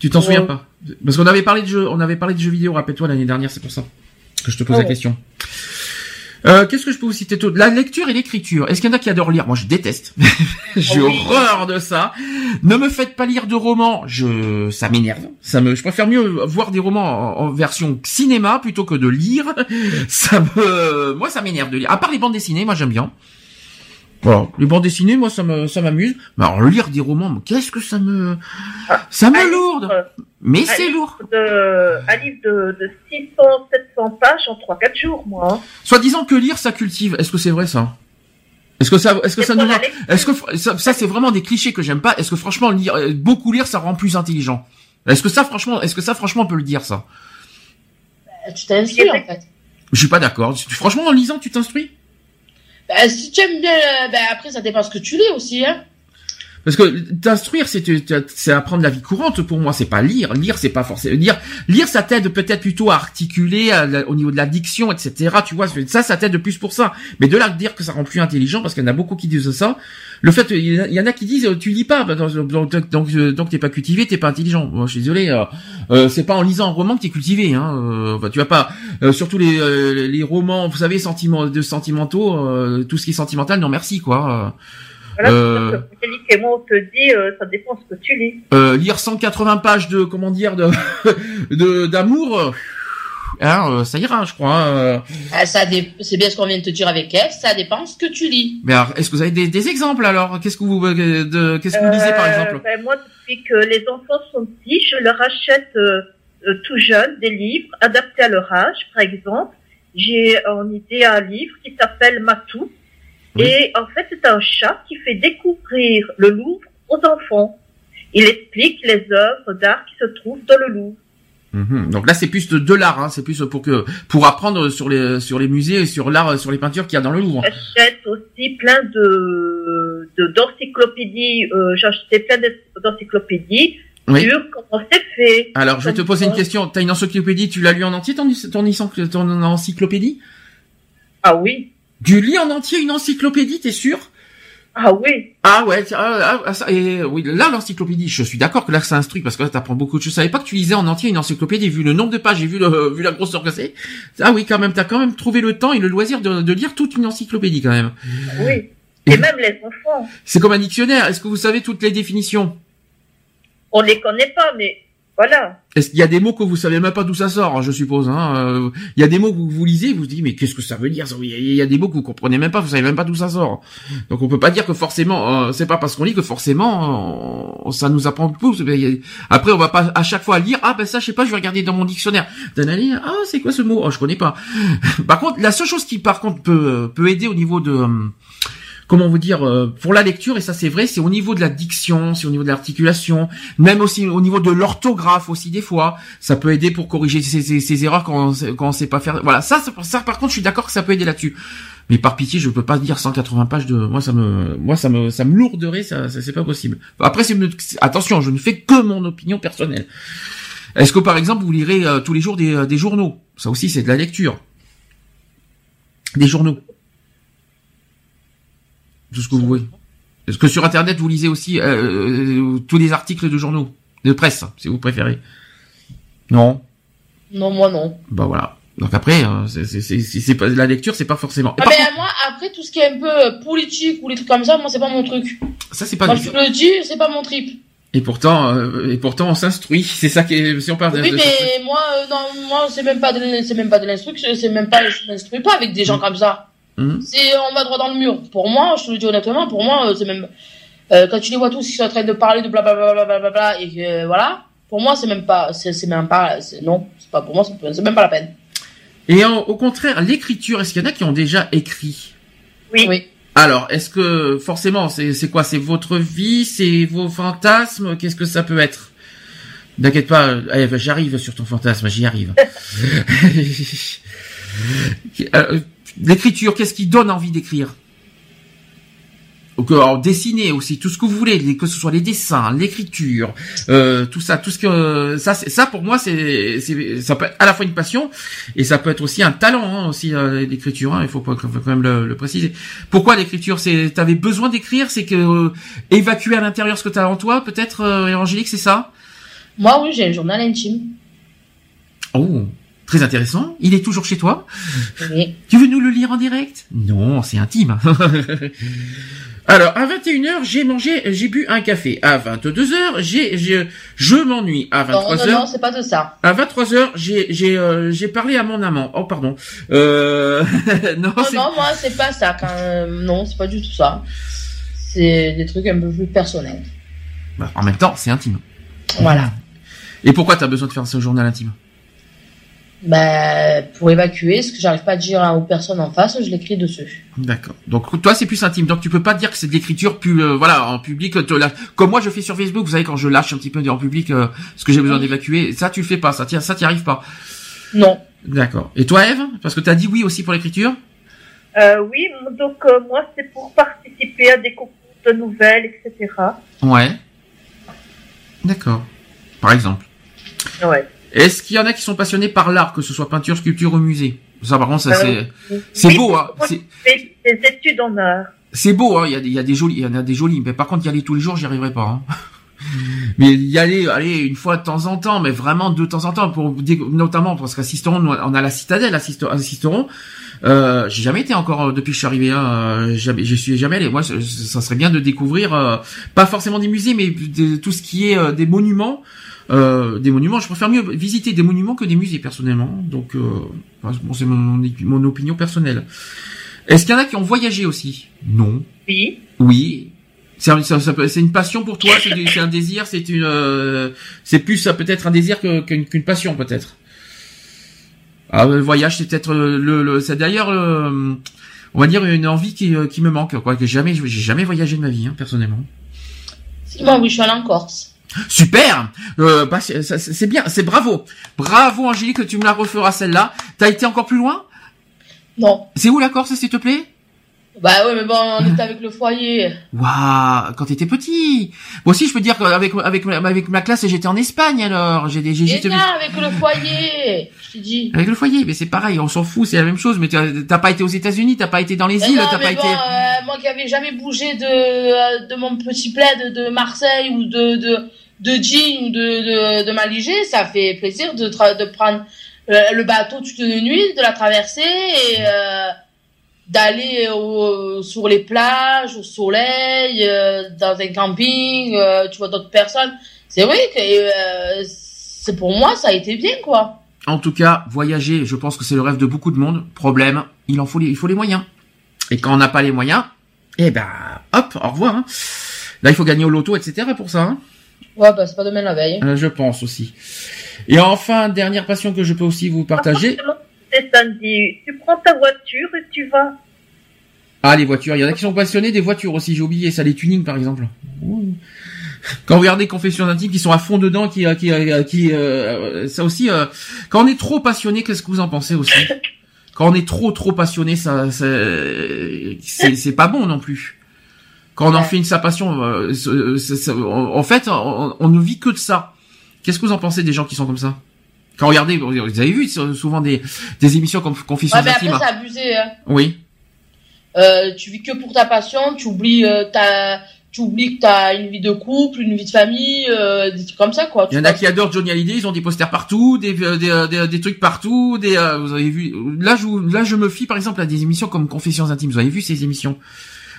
[SPEAKER 3] Tu t'en
[SPEAKER 6] Ouais.
[SPEAKER 3] souviens pas? Parce qu'on avait parlé de jeux, on avait parlé de jeux vidéo, rappelle-toi l'année dernière, c'est pour ça que je te pose
[SPEAKER 6] Ah
[SPEAKER 3] la
[SPEAKER 6] ouais.
[SPEAKER 3] question. Euh, Qu'est-ce que je peux vous citer d'autre? La lecture et l'écriture. Est-ce qu'il y en a qui adorent lire? Moi, je déteste. J'ai
[SPEAKER 6] oui.
[SPEAKER 3] horreur de ça. Ne me faites pas lire de romans. Je, ça m'énerve. Ça me, je préfère mieux voir des romans en, en version cinéma plutôt que de lire. Ça me, moi, ça m'énerve de lire. À part les bandes dessinées, moi, j'aime bien. Voilà, les bandes dessinées, moi, ça me, ça m'amuse. Mais alors, lire des romans, qu'est-ce que ça me, ça me
[SPEAKER 6] un
[SPEAKER 3] lourde.
[SPEAKER 6] livre,
[SPEAKER 3] Mais
[SPEAKER 6] un
[SPEAKER 3] c'est
[SPEAKER 6] livre
[SPEAKER 3] lourd.
[SPEAKER 6] De, un livre de, de 600, 700 pages en 3-4 jours, moi. hein.
[SPEAKER 3] Soit disant que lire, ça cultive. Est-ce que c'est vrai, ça? Est-ce que ça, est-ce que ça nous rend-. Est-ce que ça, ça, c'est vraiment des clichés que j'aime pas Est-ce que franchement lire euh, beaucoup lire ça rend plus intelligent? Est-ce que ça franchement est-ce que ça franchement on peut le dire ça?
[SPEAKER 5] Tu t'instruis, en fait.
[SPEAKER 3] Je suis pas d'accord. Franchement en lisant tu t'instruis?
[SPEAKER 5] Bah, si tu aimes bien, euh, bah, après, ça dépend ce que tu lis aussi, hein.
[SPEAKER 3] Parce que t'instruire c'est c'est apprendre la vie courante pour moi, c'est pas lire. Lire c'est pas forcément lire. Lire ça t'aide peut-être plutôt à articuler au niveau de la diction etc. Tu vois ça ça t'aide de plus pour ça. Mais de là dire que ça rend plus intelligent parce qu'il y en a beaucoup qui disent ça. Le fait il y en a- qui disent euh, tu lis pas bah, donc donc donc, euh, donc t'es pas cultivé t'es pas intelligent. Moi je suis désolé. euh, c'est pas en lisant un roman que t'es cultivé. Hein. Euh, tu vas pas euh, surtout les les romans vous savez sentiments de sentimentaux euh, tout ce qui est sentimental non merci quoi.
[SPEAKER 6] Voilà,
[SPEAKER 3] Euh.
[SPEAKER 6] et moi, on te dit, euh, ça dépend ce que tu lis.
[SPEAKER 3] Euh, lire 180 pages de comment dire de d'amour hein, euh, ça ira je crois euh.
[SPEAKER 5] Ah, ça dé- c'est bien ce qu'on vient de te dire avec F, ça dépend ce que tu lis.
[SPEAKER 3] mais alors est-ce que vous avez des, des exemples alors? Qu'est-ce que vous euh, de qu'est-ce que vous lisez par
[SPEAKER 6] Euh,
[SPEAKER 3] exemple?
[SPEAKER 6] ben, Moi, depuis que les enfants sont petits, je leur achète euh, euh, tout jeune des livres adaptés à leur âge. Par exemple, j'ai en idée un livre qui s'appelle Matou.
[SPEAKER 3] Oui.
[SPEAKER 6] Et en fait, c'est un chat qui fait découvrir le Louvre aux enfants. Il explique les œuvres d'art qui se trouvent dans le Louvre.
[SPEAKER 3] Mhm. donc là c'est plus de, de l'art hein, c'est plus pour que pour apprendre sur les sur les musées et sur l'art sur les peintures qu'il y a dans le Louvre.
[SPEAKER 6] J'achète aussi plein de de- d'encyclopédies. Euh, j'ai acheté plein d'encyclopédies
[SPEAKER 3] oui.
[SPEAKER 6] sur comment c'est fait.
[SPEAKER 3] alors je vais te poser une question. T'as une encyclopédie tu l'as lu en entier ton ton, ton, ton encyclopédie?
[SPEAKER 6] Ah oui,
[SPEAKER 3] tu lis en entier une encyclopédie t'es sûr?
[SPEAKER 6] Ah oui.
[SPEAKER 3] Ah ouais, tiens, ah, ah, ça, et oui, là l'encyclopédie, je suis d'accord que là ça instruit parce que là t'apprends beaucoup de choses. Je savais pas que tu lisais en entier une encyclopédie, vu le nombre de pages et vu le, vu la grosseur que c'est. Ah oui, quand même, t'as quand même trouvé le temps et le loisir de, de lire toute une encyclopédie quand même.
[SPEAKER 6] Oui. Et même les enfants.
[SPEAKER 3] C'est comme un dictionnaire. Est-ce que vous savez toutes les définitions?
[SPEAKER 6] On les connaît pas, mais voilà.
[SPEAKER 3] Est-ce qu'il y a des mots que vous savez même pas d'où ça sort, hein, je suppose. Hein euh, Il y a des mots que vous, vous lisez, vous vous dites mais qu'est-ce que ça veut dire Il y a- des mots que vous comprenez même pas, vous savez même pas d'où ça sort. Donc on peut pas dire que forcément, euh, c'est pas parce qu'on lit que forcément euh, ça nous apprend plus. A- Après on va pas à chaque fois lire ah ben ça je sais pas, je vais regarder dans mon dictionnaire. D'analyse, ah c'est quoi ce mot? Oh je connais pas. par contre la seule chose qui par contre peut peut aider au niveau de euh, comment vous dire euh, pour la lecture et ça c'est vrai c'est au niveau de la diction c'est au niveau de l'articulation même aussi au niveau de l'orthographe aussi des fois. Ça peut aider pour corriger ces, erreurs quand on, quand on sait pas faire. Voilà ça ça, par contre je suis d'accord que ça peut aider là-dessus. Mais par pitié je peux pas dire 180 pages de moi ça me moi ça me ça me lourderait ça, c'est pas possible. Après c'est attention je ne fais que mon opinion personnelle. Est-ce que par exemple vous lirez euh, tous les jours des, euh, des journaux? Ça aussi c'est de la lecture. Des journaux tout ce que vous voyez est-ce que sur internet vous lisez aussi euh, euh, tous les articles de journaux de presse si vous préférez non?
[SPEAKER 5] Non, moi non.
[SPEAKER 3] bah voilà. Donc après, euh, c'est pas la lecture, c'est pas forcément.
[SPEAKER 5] Ah, ben,
[SPEAKER 3] contre,
[SPEAKER 5] moi, après, tout ce qui est un peu euh, politique ou les trucs comme ça, moi, c'est pas mon truc.
[SPEAKER 3] ça c'est pas.
[SPEAKER 5] Moi, je le dis, c'est pas mon trip.
[SPEAKER 3] Et pourtant, euh, et pourtant, on s'instruit. C'est ça qui est. Si on parle.
[SPEAKER 5] Oui,
[SPEAKER 3] de-
[SPEAKER 5] mais moi, euh, non, moi, c'est même pas de, c'est même pas de l'instruction, c'est même pas, je m'instruis pas avec des gens comme ça.
[SPEAKER 3] Mhm.
[SPEAKER 5] C'est on va droit dans le mur. Pour moi, je te le dis honnêtement, pour moi, euh, c'est même euh, quand tu les vois tous qui sont en train de parler de blablabla et que euh, voilà, pour moi, c'est même pas, c'est même pas, non, c'est pas pour moi, c'est même pas la peine.
[SPEAKER 3] Et en- au contraire, l'écriture, est-ce qu'il y en a qui ont déjà écrit?
[SPEAKER 6] Oui.
[SPEAKER 5] Oui.
[SPEAKER 3] Alors, est-ce que forcément, c'est c'est quoi? C'est votre vie, c'est vos fantasmes? Qu'est-ce que ça peut être? N'inquiète pas, euh, Ève, j'arrive sur ton fantasme, j'y arrive. L'écriture, qu'est-ce qui donne envie d'écrire? Alors, dessiner aussi, tout ce que vous voulez, que ce soit les dessins, l'écriture, euh, tout ça, tout ce que ça, ça pour moi, c'est, c'est, ça peut être à la fois une passion et ça peut être aussi un talent hein, aussi euh, l'écriture. Hein, il faut, pas, faut quand même le, le préciser. Pourquoi l'écriture C'est, t'avais besoin d'écrire, c'est que euh, évacuer à l'intérieur ce que t'as en toi, peut-être, euh, Angélique, c'est ça?
[SPEAKER 5] Moi, oui, j'ai un journal intime.
[SPEAKER 3] Oh, très intéressant. Il est toujours chez toi.
[SPEAKER 5] Oui.
[SPEAKER 3] Tu veux nous le lire en direct? Non, c'est intime. Alors, à 21h, j'ai mangé, j'ai bu un café. À 22h, j'ai, j'ai- je m'ennuie. À
[SPEAKER 5] Non, non,
[SPEAKER 3] 23h,
[SPEAKER 5] non, c'est pas de ça.
[SPEAKER 3] à 23h, j'ai, j'ai, euh, j'ai parlé à mon amant. Oh, pardon. Euh... non,
[SPEAKER 5] Non,
[SPEAKER 3] c'est...
[SPEAKER 5] non, moi, c'est pas ça. Quand, euh, non, c'est pas du tout ça. C'est des trucs un peu plus personnels.
[SPEAKER 3] Bah, en même temps, c'est intime.
[SPEAKER 5] Voilà.
[SPEAKER 3] Et pourquoi t'as besoin de faire ce journal intime?
[SPEAKER 5] Bah, pour évacuer ce que j'arrive pas à dire aux personnes en face, je l'écris dessus.
[SPEAKER 3] D'accord. Donc toi c'est plus intime. Donc tu peux pas dire que c'est de l'écriture plus euh, voilà en public la- comme moi je fais sur Facebook, vous savez quand je lâche un petit peu en public euh, ce que j'ai besoin
[SPEAKER 5] Oui.
[SPEAKER 3] d'évacuer, ça tu le fais pas, ça t'y ça t'y arrive pas.
[SPEAKER 5] Non.
[SPEAKER 3] D'accord. Et toi Eve? Parce que t'as dit oui aussi pour l'écriture?
[SPEAKER 6] Euh, oui, donc euh, moi c'est pour participer à des concours de nouvelles, etc.
[SPEAKER 3] Ouais. D'accord. Par exemple.
[SPEAKER 6] Ouais.
[SPEAKER 3] Est-ce qu'il y en a qui sont passionnés par l'art que ce soit peinture, sculpture ou musée? Ça par contre ça
[SPEAKER 6] Euh,
[SPEAKER 3] c'est c'est beau hein. C'est
[SPEAKER 6] des études en art.
[SPEAKER 3] C'est beau, hein. Il y a des, il y a des jolis, il y en a des jolis. Mais par contre, y aller tous les jours, j'y arriverai pas. Hein. Mais y aller, aller une fois de temps en temps, mais vraiment de temps en temps, pour notamment parce qu'assisteront, on a la citadelle, assiste- assisteront. Euh, j'ai jamais été encore euh, depuis que je suis arrivé. Hein, euh, jamais, je suis jamais allé. Moi, ça serait bien de découvrir, euh, pas forcément des musées, mais de- tout ce qui est euh, des monuments. Euh, des monuments, je préfère mieux visiter des monuments que des musées personnellement. Donc, euh, bon, c'est mon, mon opinion personnelle. Est-ce qu'il y en a qui ont voyagé aussi? Non.
[SPEAKER 6] Oui.
[SPEAKER 3] Oui. C'est une passion pour toi, c'est un désir, c'est une, euh, c'est plus ça peut être un désir que- qu'une qu'une passion peut-être. Ah, le voyage, c'est peut-être le, le- le- c'est d'ailleurs, euh, on va dire une envie qui, euh, qui me manque, quoi, que jamais, j'ai jamais voyagé de ma vie, hein, personnellement.
[SPEAKER 5] Moi, oui, je suis allée en Corse.
[SPEAKER 3] Super, euh, bah, c'est bien, c'est bravo, bravo Angélique, que tu me la referas celle-là. T'as été encore plus loin?
[SPEAKER 5] Non.
[SPEAKER 3] C'est où la Corse, s'il te plaît?
[SPEAKER 5] Bah ouais, mais bon, on était avec le foyer.
[SPEAKER 3] Waouh, quand t'étais petit. Moi aussi, je peux dire qu'avec avec ma- avec ma classe, j'étais en Espagne alors. J'ai des- j'ai
[SPEAKER 5] avec le foyer. Je t'ai dit.
[SPEAKER 3] avec le foyer, mais c'est pareil, on s'en fout, c'est la même chose. Mais t'as pas été aux États-Unis, t'as pas été dans les
[SPEAKER 5] Mais
[SPEAKER 3] îles, t'as pas
[SPEAKER 5] bon,
[SPEAKER 3] été.
[SPEAKER 5] euh, moi qui avais jamais bougé de, euh, de mon petit plaid de Marseille ou de, de, de jean ou de, de, de Maligé, ça fait plaisir de, tra- de prendre euh, le bateau toute une nuit, de la traverser et euh, d'aller sur les plages, au soleil, euh, dans un camping, euh, tu vois d'autres personnes. C'est vrai que c'est pour moi, ça a été bien, quoi.
[SPEAKER 3] En tout cas, voyager, je pense que c'est le rêve de beaucoup de monde. Problème, il en faut les, il faut les moyens. Et quand on n'a pas les moyens, eh ben, hop, au revoir. hein. Là, il faut gagner au loto, etc. pour ça. hein.
[SPEAKER 5] Ouais, bah c'est pas demain la veille.
[SPEAKER 3] Euh, je pense aussi. Et enfin, dernière passion que je peux aussi vous partager.
[SPEAKER 6] C'est samedi. Tu prends ta voiture et tu vas.
[SPEAKER 3] Ah, les voitures. Il y en a qui sont passionnés des voitures aussi. J'ai oublié ça, les tunings par exemple. Ouh. Quand vous regardez Confessions intimes, qui sont à fond dedans, qui, euh, qui, euh, qui, euh, ça aussi. euh, quand on est trop passionné, qu'est-ce que vous en pensez aussi? Quand on est trop, trop passionné, ça, c'est c'est pas bon non plus. Quand on en fait une sa passion, euh, c'est- c'est- c'est- en en fait, on, on ne vit que de ça. Qu'est-ce que vous en pensez des gens qui sont comme ça? Quand regardez, vous avez vu souvent des, des émissions comme Confessions
[SPEAKER 5] Ouais, mais
[SPEAKER 3] intimes.
[SPEAKER 5] après, c'est abusé, hein.
[SPEAKER 3] Oui.
[SPEAKER 5] Euh, tu vis que pour ta passion, tu oublies euh, ta, tu oublies que t'as une vie de couple, une vie de famille, euh, des trucs comme ça quoi.
[SPEAKER 3] Il y en a qui adorent Johnny Hallyday, ils ont des posters partout, des, euh, des, euh, des, des trucs partout, des, euh, vous avez vu, là je, vous- là je me fie par exemple à des émissions comme Confessions intimes, vous avez vu ces émissions?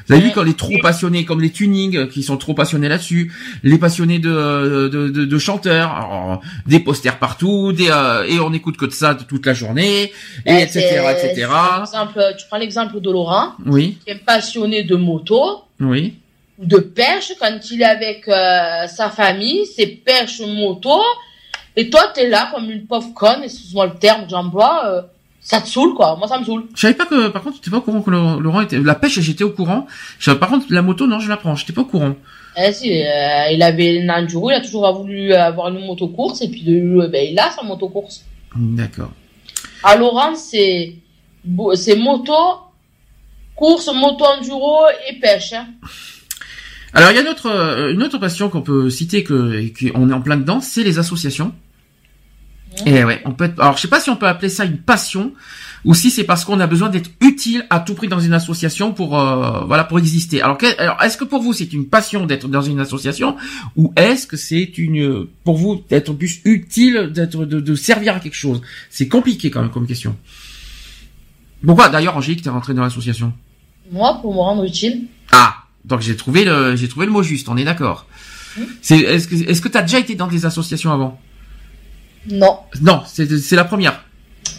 [SPEAKER 3] Vous avez vu
[SPEAKER 5] Ouais.
[SPEAKER 3] quand les trop passionnés, comme les tunings, euh, qui sont trop passionnés là-dessus, les passionnés de de, de, de chanteurs, alors, des posters partout, des euh, et on écoute que de ça toute la journée, et
[SPEAKER 5] Euh,
[SPEAKER 3] etc. etc.
[SPEAKER 5] par exemple, tu prends l'exemple de Laurent,
[SPEAKER 3] Oui,
[SPEAKER 5] qui est passionné de moto
[SPEAKER 3] oui.
[SPEAKER 5] ou de pêche. Quand il est avec euh, sa famille, c'est pêche moto. Et toi, t'es là comme une pauvre conne, excuse-moi le terme que j'emploie, euh, ça te saoule, quoi. Moi, ça me saoule.
[SPEAKER 3] Je savais pas que, par contre, j'étais pas au courant que Laurent était, la pêche, j'étais au courant. Par contre, la moto, non, je la prends, j'étais pas au courant.
[SPEAKER 5] Eh si, euh, il avait une enduro, il a toujours voulu avoir une motocourse, et puis de, euh, ben, il a sa motocourse.
[SPEAKER 3] D'accord.
[SPEAKER 5] À Laurent, c'est, c'est moto, course, moto enduro et pêche, hein.
[SPEAKER 3] Alors, il y a une autre, euh, une autre passion qu'on peut citer que, et qu'on est en plein dedans, c'est les associations. Et ouais, on peut être, alors je sais pas si on peut appeler ça une passion, ou si c'est parce qu'on a besoin d'être utile à tout prix dans une association pour, euh, voilà, pour exister. Alors, que- alors est-ce que pour vous c'est une passion d'être dans une association, ou est-ce que c'est une, pour vous d'être plus utile, d'être, de, de servir à quelque chose? C'est compliqué quand même comme question. Pourquoi? D'ailleurs Angélique t'es rentrée dans l'association?
[SPEAKER 5] Moi, pour me rendre utile.
[SPEAKER 3] Ah, donc j'ai trouvé le, j'ai trouvé le mot juste. On est d'accord. C'est, est-ce que, est-ce que t'as déjà été dans des associations avant?
[SPEAKER 5] Non.
[SPEAKER 3] Non, c'est, la première.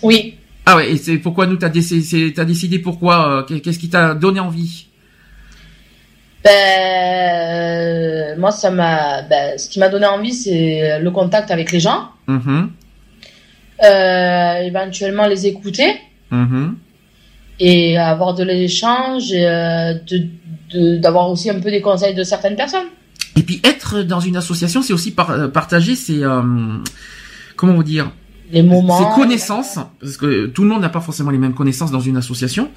[SPEAKER 5] Oui.
[SPEAKER 3] Ah ouais, et c'est pourquoi nous t'as décidé, t'as décidé pourquoi, euh, qu'est- qu'est-ce qui t'a donné envie?
[SPEAKER 5] Ben, moi, ça m'a, ben, ce qui m'a donné envie, c'est le contact avec les gens,
[SPEAKER 3] Mhm,
[SPEAKER 5] euh, éventuellement les écouter
[SPEAKER 3] mhm.
[SPEAKER 5] et avoir de l'échange, et, euh, d'avoir aussi un peu des conseils de certaines personnes.
[SPEAKER 3] Et puis être dans une association, c'est aussi par- euh, partager ses, euh, comment vous dire,
[SPEAKER 5] Les moments.
[SPEAKER 3] ses connaissances, parce que tout le monde n'a pas forcément les mêmes connaissances dans une association.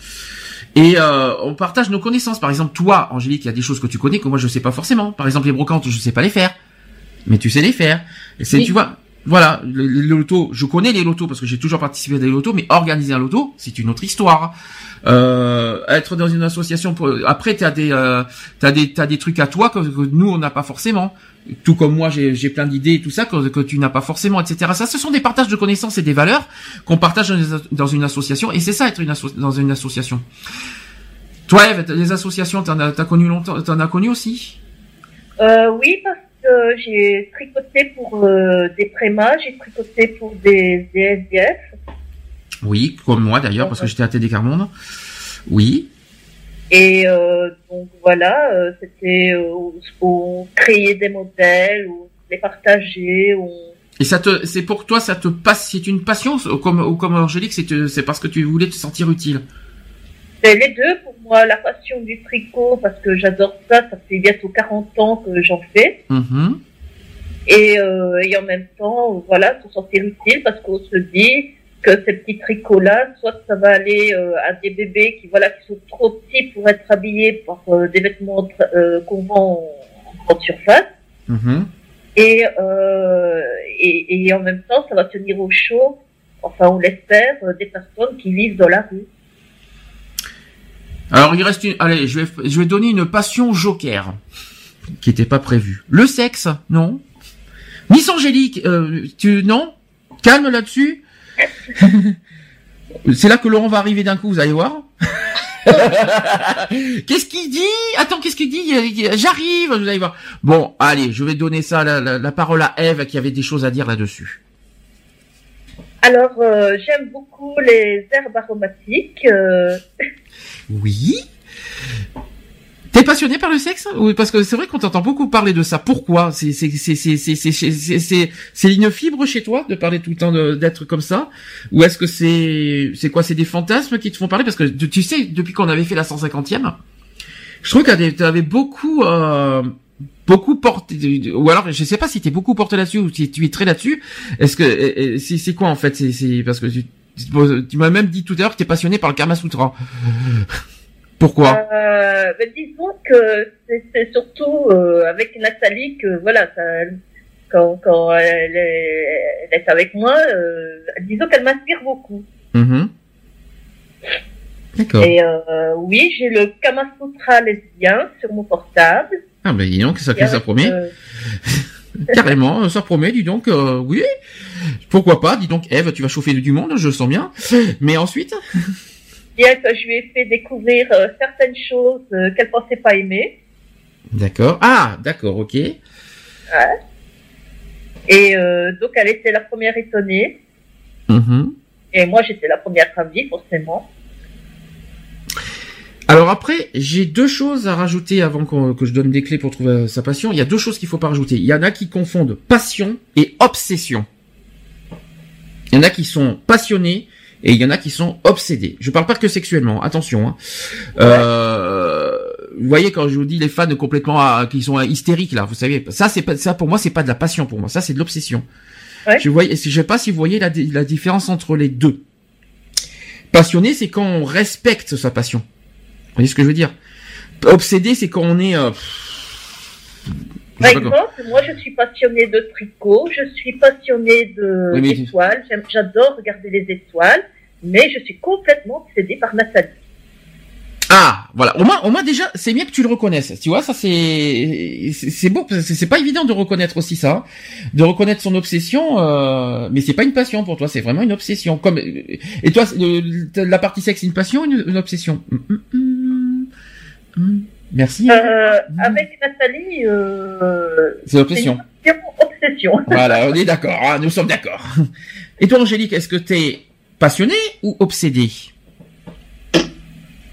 [SPEAKER 3] Et euh, on partage nos connaissances. Par exemple, toi, Angélique, il y a des choses que tu connais que moi je sais pas forcément. Par exemple, les brocantes, je sais pas les faire, mais tu sais les faire. Et c'est,
[SPEAKER 5] Oui.
[SPEAKER 3] tu vois, voilà, les, lotos, je connais les lotos parce que j'ai toujours participé à des lotos, mais organiser un loto, c'est une autre histoire. Euh, être dans une association, pour... après t'as des, euh, t'as des, t'as des trucs à toi que, nous on n'a pas forcément. Tout comme moi, j'ai, plein d'idées et tout ça que, que tu n'as pas forcément, etc. Ça, ce sont des partages de connaissances et des valeurs qu'on partage dans, as- une association, et c'est ça être une dans une association. Toi, les associations, t'en as, t'as connu longtemps, t'en as connu aussi?
[SPEAKER 6] Euh, oui, que j'ai tricoté pour euh, des prémas, j'ai tricoté pour des, des SDF.
[SPEAKER 3] Oui, comme moi d'ailleurs, parce que j'étais à TD Carmonde. Oui.
[SPEAKER 6] Et euh, donc voilà, euh, c'était euh, on créer des modèles, ou les partager, on...
[SPEAKER 3] Et ça te, c'est pour toi, ça te passe, c'est une passion, ou comme, ou comme Angélique, c'est parce que tu voulais te sentir utile.
[SPEAKER 6] C'est les deux pour moi, la passion du tricot, parce que j'adore ça, ça fait bientôt 40 ans que j'en fais.
[SPEAKER 3] Mhm.
[SPEAKER 6] Et, euh, et en même temps, voilà, se sentir utile, parce qu'on se dit que ces petits tricots-là, soit ça va aller euh, à des bébés qui, voilà, qui sont trop petits pour être habillés par euh, des vêtements euh, qu'on vend en grande surface.
[SPEAKER 3] Mhm.
[SPEAKER 6] Et, euh, et, et en même temps, ça va tenir au chaud, enfin on l'espère, des personnes qui vivent dans la rue.
[SPEAKER 3] Alors il reste une, allez, je vais, je vais donner une passion joker, qui était pas prévue. Le sexe, non. Miss Angélique, euh, tu, non? Calme là-dessus. C'est là que Laurent va arriver d'un coup, vous allez voir. qu'est-ce qu'il dit? Attends, qu'est-ce qu'il dit? J'arrive, vous allez voir. Bon, allez, je vais donner ça la, la- la parole à Eve qui avait des choses à dire là-dessus.
[SPEAKER 6] Alors, euh, j'aime beaucoup les herbes aromatiques. Euh...
[SPEAKER 3] Oui. T'es passionné par le sexe Oui, parce que c'est vrai qu'on t'entend beaucoup parler de ça. Pourquoi? C'est ligne fibre chez toi de parler tout le temps d'être comme ça? Ou est-ce que c'est c'est quoi? C'est des fantasmes qui te font parler? Parce que tu sais, depuis qu'on avait fait la 150e, je trouve que t'avais beaucoup... Euh, beaucoup porté ou alors je sais pas si t'es beaucoup porté là-dessus ou si tu es très là-dessus. Est-ce que c'est quoi en fait? C'est parce que tu tu m'as même dit tout à l'heure que t'es passionné par le Kama Sutra. Pourquoi?
[SPEAKER 6] Euh, ben, disons que c'est surtout euh, avec Nathalie que voilà, ça, quand, quand elle, est, elle est avec moi, euh, disons qu'elle m'inspire beaucoup.
[SPEAKER 3] Mhm. D'accord.
[SPEAKER 6] Et euh, oui, j'ai le Kama Sutra lesbien sur mon portable.
[SPEAKER 3] Ah ben dis donc, ça,
[SPEAKER 6] Et
[SPEAKER 3] ça promet.
[SPEAKER 6] euh,
[SPEAKER 3] Carrément, ça promet, dis donc, euh, oui. Pourquoi pas, dis donc, Eve, tu vas chauffer du monde, je le sens bien. Mais ensuite,
[SPEAKER 6] que je lui ai fait découvrir euh, certaines choses qu'elle pensait pas aimer.
[SPEAKER 3] D'accord. Ah, d'accord, ok.
[SPEAKER 6] Et euh, donc elle était la première étonnée.
[SPEAKER 3] Mhm.
[SPEAKER 6] Et moi j'étais la première ravie, forcément.
[SPEAKER 3] Alors après, j'ai deux choses à rajouter avant que je donne des clés pour trouver euh, sa passion. Il y a deux choses qu'il faut pas rajouter. Il y en a qui confondent passion et obsession. Il y en a qui sont passionnés et il y en a qui sont obsédés. Je parle pas que sexuellement, attention. Hein. Euh, vous voyez quand je vous dis les fans complètement qui sont hystériques là, vous savez, ça c'est pas ça pour moi c'est pas de la passion pour moi, ça c'est de l'obsession.
[SPEAKER 6] Ouais.
[SPEAKER 3] Je vois, je sais pas si vous voyez la, la différence entre les deux. Passionné, c'est quand on respecte sa passion. Vous voyez ce que je veux dire? Obsédé, c'est quand on est. euh,
[SPEAKER 6] Par exemple, moi je suis passionnée de tricot, je suis passionnée de
[SPEAKER 3] Oui,
[SPEAKER 6] j'adore regarder les étoiles, mais je suis complètement obsédée par Nathalie.
[SPEAKER 3] Ah, voilà. Au moins, au moins déjà, c'est bien que tu le reconnaisses. Tu vois, ça c'est c'est beau. C'est pas évident de reconnaître aussi ça, de reconnaître son obsession. Euh, mais c'est pas une passion pour toi, c'est vraiment une obsession. Comme et toi, la partie sexe, c'est une passion, ou une, une obsession? Hum, hum, hum, hum. Merci.
[SPEAKER 6] Euh, avec Nathalie, euh,
[SPEAKER 3] C'est l'obsession.
[SPEAKER 6] c'est une obsession.
[SPEAKER 3] Voilà, on est d'accord. hein, nous sommes d'accord. Et toi, Angélique, est-ce que t'es passionné ou obsédé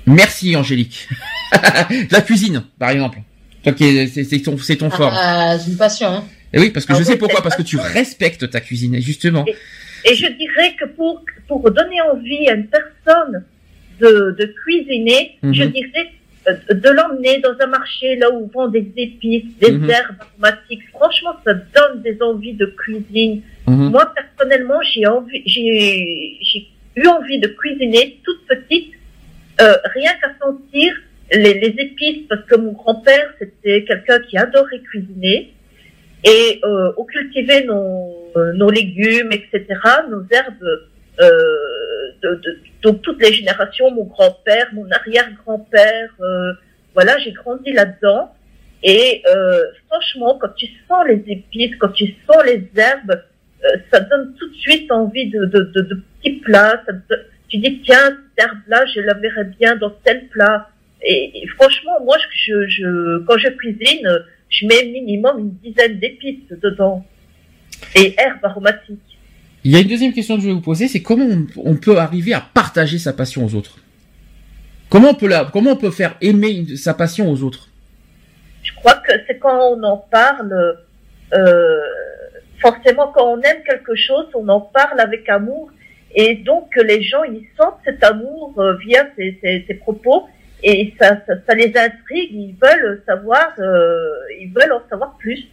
[SPEAKER 3] Merci, Angélique. La cuisine, par exemple. Es- c'est ton, c'est ton fort.
[SPEAKER 5] Ah, c'est une passion. Hein.
[SPEAKER 3] Et oui, parce que
[SPEAKER 6] Ah
[SPEAKER 3] je sais
[SPEAKER 6] oui,
[SPEAKER 3] pourquoi, parce que tu respectes ta cuisine, justement.
[SPEAKER 6] Et je dirais que pour, pour donner envie à une personne de, de cuisiner,
[SPEAKER 3] Mhm.
[SPEAKER 6] je dirais euh, de l'emmener dans un marché là où on vend des épices, des
[SPEAKER 3] Mhm.
[SPEAKER 6] herbes aromatiques. Franchement, ça donne des envies de cuisine.
[SPEAKER 3] Mhm.
[SPEAKER 6] Moi, personnellement, j'ai envie, j'ai, j'ai eu envie de cuisiner toute petite, euh, rien qu'à sentir les, les épices, parce que mon grand-père, c'était quelqu'un qui adorait cuisiner. Et euh, on cultivait nos, euh, nos légumes, etc., nos herbes, euh, de, donc toutes les générations, mon grand-père, mon arrière-grand-père, euh, voilà, j'ai grandi là-dedans. Et euh, franchement, quand tu sens les épices, quand tu sens les herbes, euh, ça donne tout de suite envie de, de, petits plats. Tu dis, tiens, cette herbe-là, je la verrais bien dans tel plat. Et, franchement, moi, quand je cuisine, je mets minimum une dizaine d'épices dedans. Et herbes aromatiques.
[SPEAKER 3] Il y a une deuxième question que je vais vous poser, c'est comment on, peut arriver à partager sa passion aux autres? Comment on peut la, comment on peut faire aimer sa passion aux autres?
[SPEAKER 6] Je crois que c'est quand on en parle, euh, forcément quand on aime quelque chose, on en parle avec amour. Et donc les gens, ils sentent cet amour euh, via ces, propos. Et ça, ça, ça les intrigue, ils veulent savoir, euh, ils veulent en savoir plus.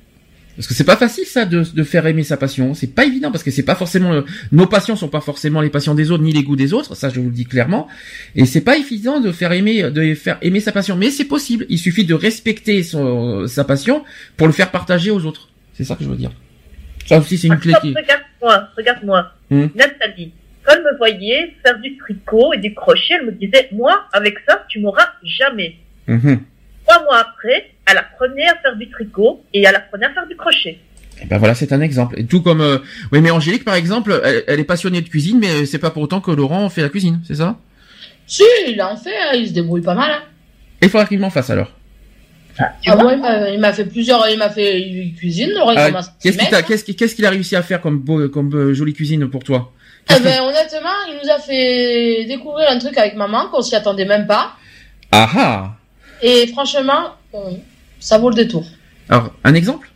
[SPEAKER 3] Parce que c'est pas facile ça de, de faire aimer sa passion. C'est pas évident parce que c'est pas forcément euh, nos passions sont pas forcément les passions des autres ni les goûts des autres. Ça je vous le dis clairement. Et c'est pas évident de faire aimer de faire aimer sa passion. Mais c'est possible. Il suffit de respecter son, sa passion pour le faire partager aux autres. C'est ça que je veux dire. Ça aussi c'est une clé qui.
[SPEAKER 6] Regarde-moi, regarde-moi.
[SPEAKER 3] Hmm.
[SPEAKER 6] Nathalie, quand elle me voyait faire du tricot et du crochet, elle me disait, moi, avec ça, tu m'auras jamais.
[SPEAKER 3] Mhm.
[SPEAKER 6] Trois mois après, elle apprenait à faire du tricot et elle apprenait à faire du crochet.
[SPEAKER 3] Et ben voilà, c'est un exemple. Et tout comme, euh, oui, mais Angélique, par exemple, elle, elle est passionnée de cuisine, mais c'est pas pour autant que Laurent fait la cuisine, c'est ça?
[SPEAKER 5] Si, il en fait, hein, il se débrouille pas mal. Hein.
[SPEAKER 3] Il faudra qu'il m'en fasse alors.
[SPEAKER 5] Ah, moi, il m'a- fait plusieurs, il m'a fait il cuisine,
[SPEAKER 3] Ah, qu'est-ce qu'il a réussi à faire comme beau, comme euh, jolie cuisine pour toi?
[SPEAKER 5] Eh ben, honnêtement, il nous a fait découvrir un truc avec maman qu'on s'y attendait même pas.
[SPEAKER 3] Ah ah
[SPEAKER 5] Et franchement, ça vaut le détour.
[SPEAKER 3] Alors, un exemple?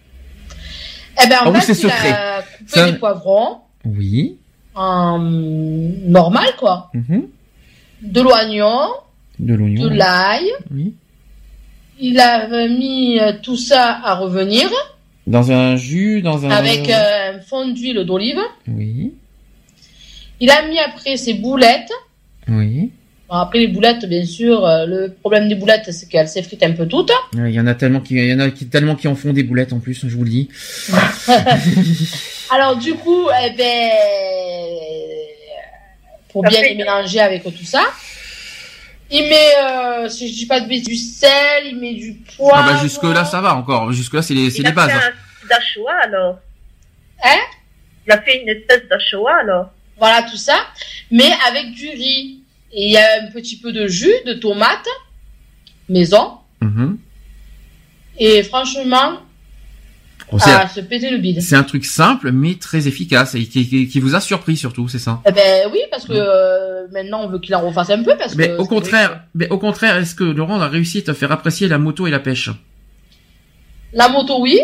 [SPEAKER 5] Eh ben, en fait,
[SPEAKER 3] c'est
[SPEAKER 5] il
[SPEAKER 3] secret.
[SPEAKER 5] a coupé
[SPEAKER 3] Ça-
[SPEAKER 5] des poivrons
[SPEAKER 3] Oui.
[SPEAKER 5] en normal, quoi.
[SPEAKER 3] Mhm.
[SPEAKER 5] De l'oignon,
[SPEAKER 3] De l'oignon.
[SPEAKER 5] de l'ail.
[SPEAKER 3] Oui.
[SPEAKER 5] Il a mis euh, tout ça à revenir
[SPEAKER 3] Dans un jus, dans un.
[SPEAKER 5] avec euh, un fond d'huile d'olive.
[SPEAKER 3] Oui.
[SPEAKER 5] Il a mis après ses boulettes.
[SPEAKER 3] Oui.
[SPEAKER 5] Bon, après les boulettes, bien sûr, euh, le problème des boulettes, c'est qu'elles s'effritent un peu toutes.
[SPEAKER 3] Il y en a tellement qui, il y en a qui, tellement qui en font des boulettes en plus, je vous le dis.
[SPEAKER 5] Alors du coup, eh ben, pour bien les mélanger avec tout ça, il met, euh, si je dis pas de bêtises, du sel, il met du poivre.
[SPEAKER 3] Ah bah jusque là ça va encore. Jusque là c'est les, c'est
[SPEAKER 6] Il a
[SPEAKER 3] bases.
[SPEAKER 6] fait un d'Achoa alors.
[SPEAKER 5] Hein?
[SPEAKER 6] Il a fait une espèce d'Achoa alors.
[SPEAKER 5] Voilà tout ça, mais avec du riz. Et il y a un petit peu de jus de tomate maison.
[SPEAKER 3] Mhm.
[SPEAKER 5] Et franchement,
[SPEAKER 3] Bon, c'est-
[SPEAKER 5] à se péter le bide.
[SPEAKER 3] c'est un truc simple mais très efficace et qui, qui- qui vous a surpris surtout, c'est ça.
[SPEAKER 5] Eh ben oui, parce que euh, maintenant on veut qu'il en refasse un peu parce
[SPEAKER 3] Mais
[SPEAKER 5] que
[SPEAKER 3] au contraire, mais au contraire, est-ce que Laurent a réussi à te faire apprécier la moto et la pêche
[SPEAKER 5] la moto oui,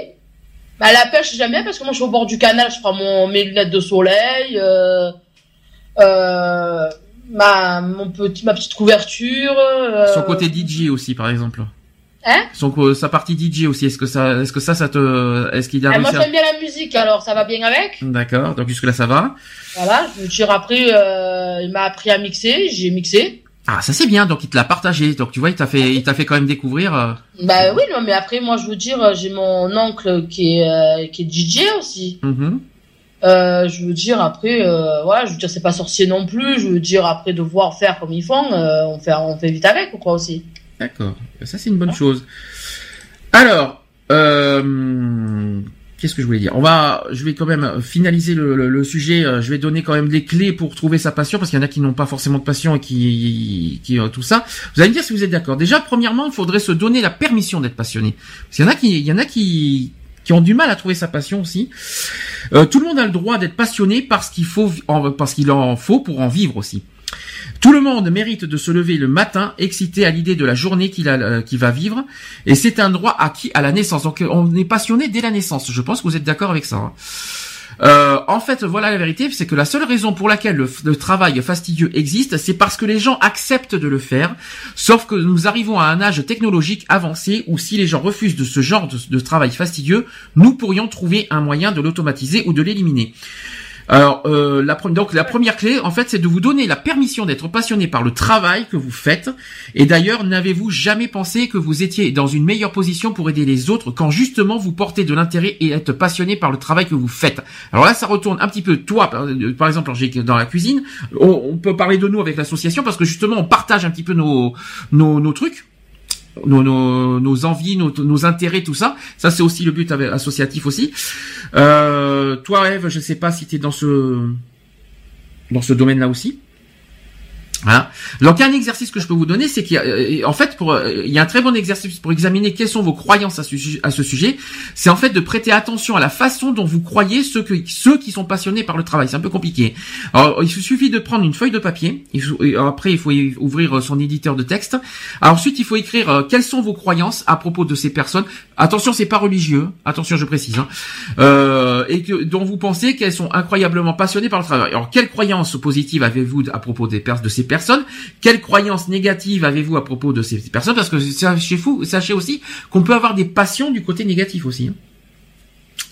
[SPEAKER 5] bah la pêche bien parce que moi je suis au bord du canal, je prends mon mes lunettes de soleil, euh, euh, ma mon petit ma petite couverture. euh,
[SPEAKER 3] Son côté DJ aussi, par exemple.
[SPEAKER 5] Hein?
[SPEAKER 3] Son sa partie DJ aussi. Est-ce que ça, est-ce que ça, ça te, est-ce qu'il a
[SPEAKER 5] ah, moi
[SPEAKER 3] à...
[SPEAKER 5] j'aime bien la musique alors ça va bien avec?
[SPEAKER 3] D'accord. Donc jusque là ça va.
[SPEAKER 5] Voilà, je veux dire après euh, il m'a appris à mixer, j'ai mixé.
[SPEAKER 3] Ah ça c'est bien. Donc il te l'a partagé. Donc tu vois, il t'a fait, il t'a fait quand même découvrir. euh,
[SPEAKER 5] Bah oui, non, mais après, moi, je veux dire, j'ai mon oncle qui est, euh, qui est DJ aussi.
[SPEAKER 3] mhm.
[SPEAKER 5] Euh, je veux dire, après, euh, voilà, je veux dire, c'est pas sorcier non plus. Je veux dire, après, devoir faire comme ils font, euh, on fait, vite avec, ou quoi, aussi.
[SPEAKER 3] D'accord. Ça c'est une bonne chose. Alors, qu'est-ce que je voulais dire? On va, je vais quand même finaliser le, sujet. Je vais donner quand même des clés pour trouver sa passion parce qu'il y en a qui n'ont pas forcément de passion et qui, qui tout ça. Vous allez me dire si vous êtes d'accord. Déjà, premièrement, il faudrait se donner la permission d'être passionné. Parce qu'il y en a qui, il y en a qui qui ont du mal à trouver sa passion aussi. Euh, tout le monde a le droit d'être passionné parce qu'il faut, en- parce qu'il en faut pour en vivre aussi. Tout le monde mérite de se lever le matin excité à l'idée de la journée qu'il euh, va vivre, et c'est un droit acquis à la naissance. Donc euh, on est passionné dès la naissance. Je pense que vous êtes d'accord avec ça. hein. Euh, en fait, voilà la vérité, c'est que la seule raison pour laquelle le, travail fastidieux existe, c'est parce que les gens acceptent de le faire. Sauf que nous arrivons à un âge technologique avancé où si les gens refusent de ce genre de travail fastidieux, nous pourrions trouver un moyen de l'automatiser ou de l'éliminer. Alors, euh, la, pre- donc la première clé, en fait, c'est de vous donner la permission d'être passionné par le travail que vous faites. Et d'ailleurs, n'avez-vous jamais pensé que vous étiez dans une meilleure position pour aider les autres quand justement vous portez de l'intérêt et êtes passionné par le travail que vous faites? Alors là, ça retourne un petit peu toi, par, euh, exemple, dans la cuisine. On, peut parler de nous avec l'association parce que justement, on partage un petit peu nos, nos trucs. Nos, nos, nos envies, nos, nos intérêts, tout ça. Ça, c'est aussi le but associatif aussi. Euh, toi, Eve, je sais pas si tu es dans ce dans ce domaine-là aussi. Voilà. Donc, un exercice que je peux vous donner, c'est qu'il y a, euh, en fait, pour, euh, il y a un très bon exercice pour examiner quelles sont vos croyances à ce, sujet-. C'est en fait de prêter attention à la façon dont vous croyez ceux, qui sont passionnés par le travail. C'est un peu compliqué. Alors, il suffit de prendre une feuille de papier. Après, il faut ouvrir son éditeur de texte. Ensuite, il faut écrire euh, quelles sont vos croyances à propos de ces personnes. Attention, c'est pas religieux. Attention, je précise. Hein. Euh, et que dont vous pensez qu'elles sont incroyablement passionnées par le travail. Alors, quelles croyances positives avez-vous à propos de ces personnes Quelles croyances négatives avez-vous à propos de ces personnes? Parce que sachez, vous, sachez aussi qu'on peut avoir des passions du côté négatif aussi. hein.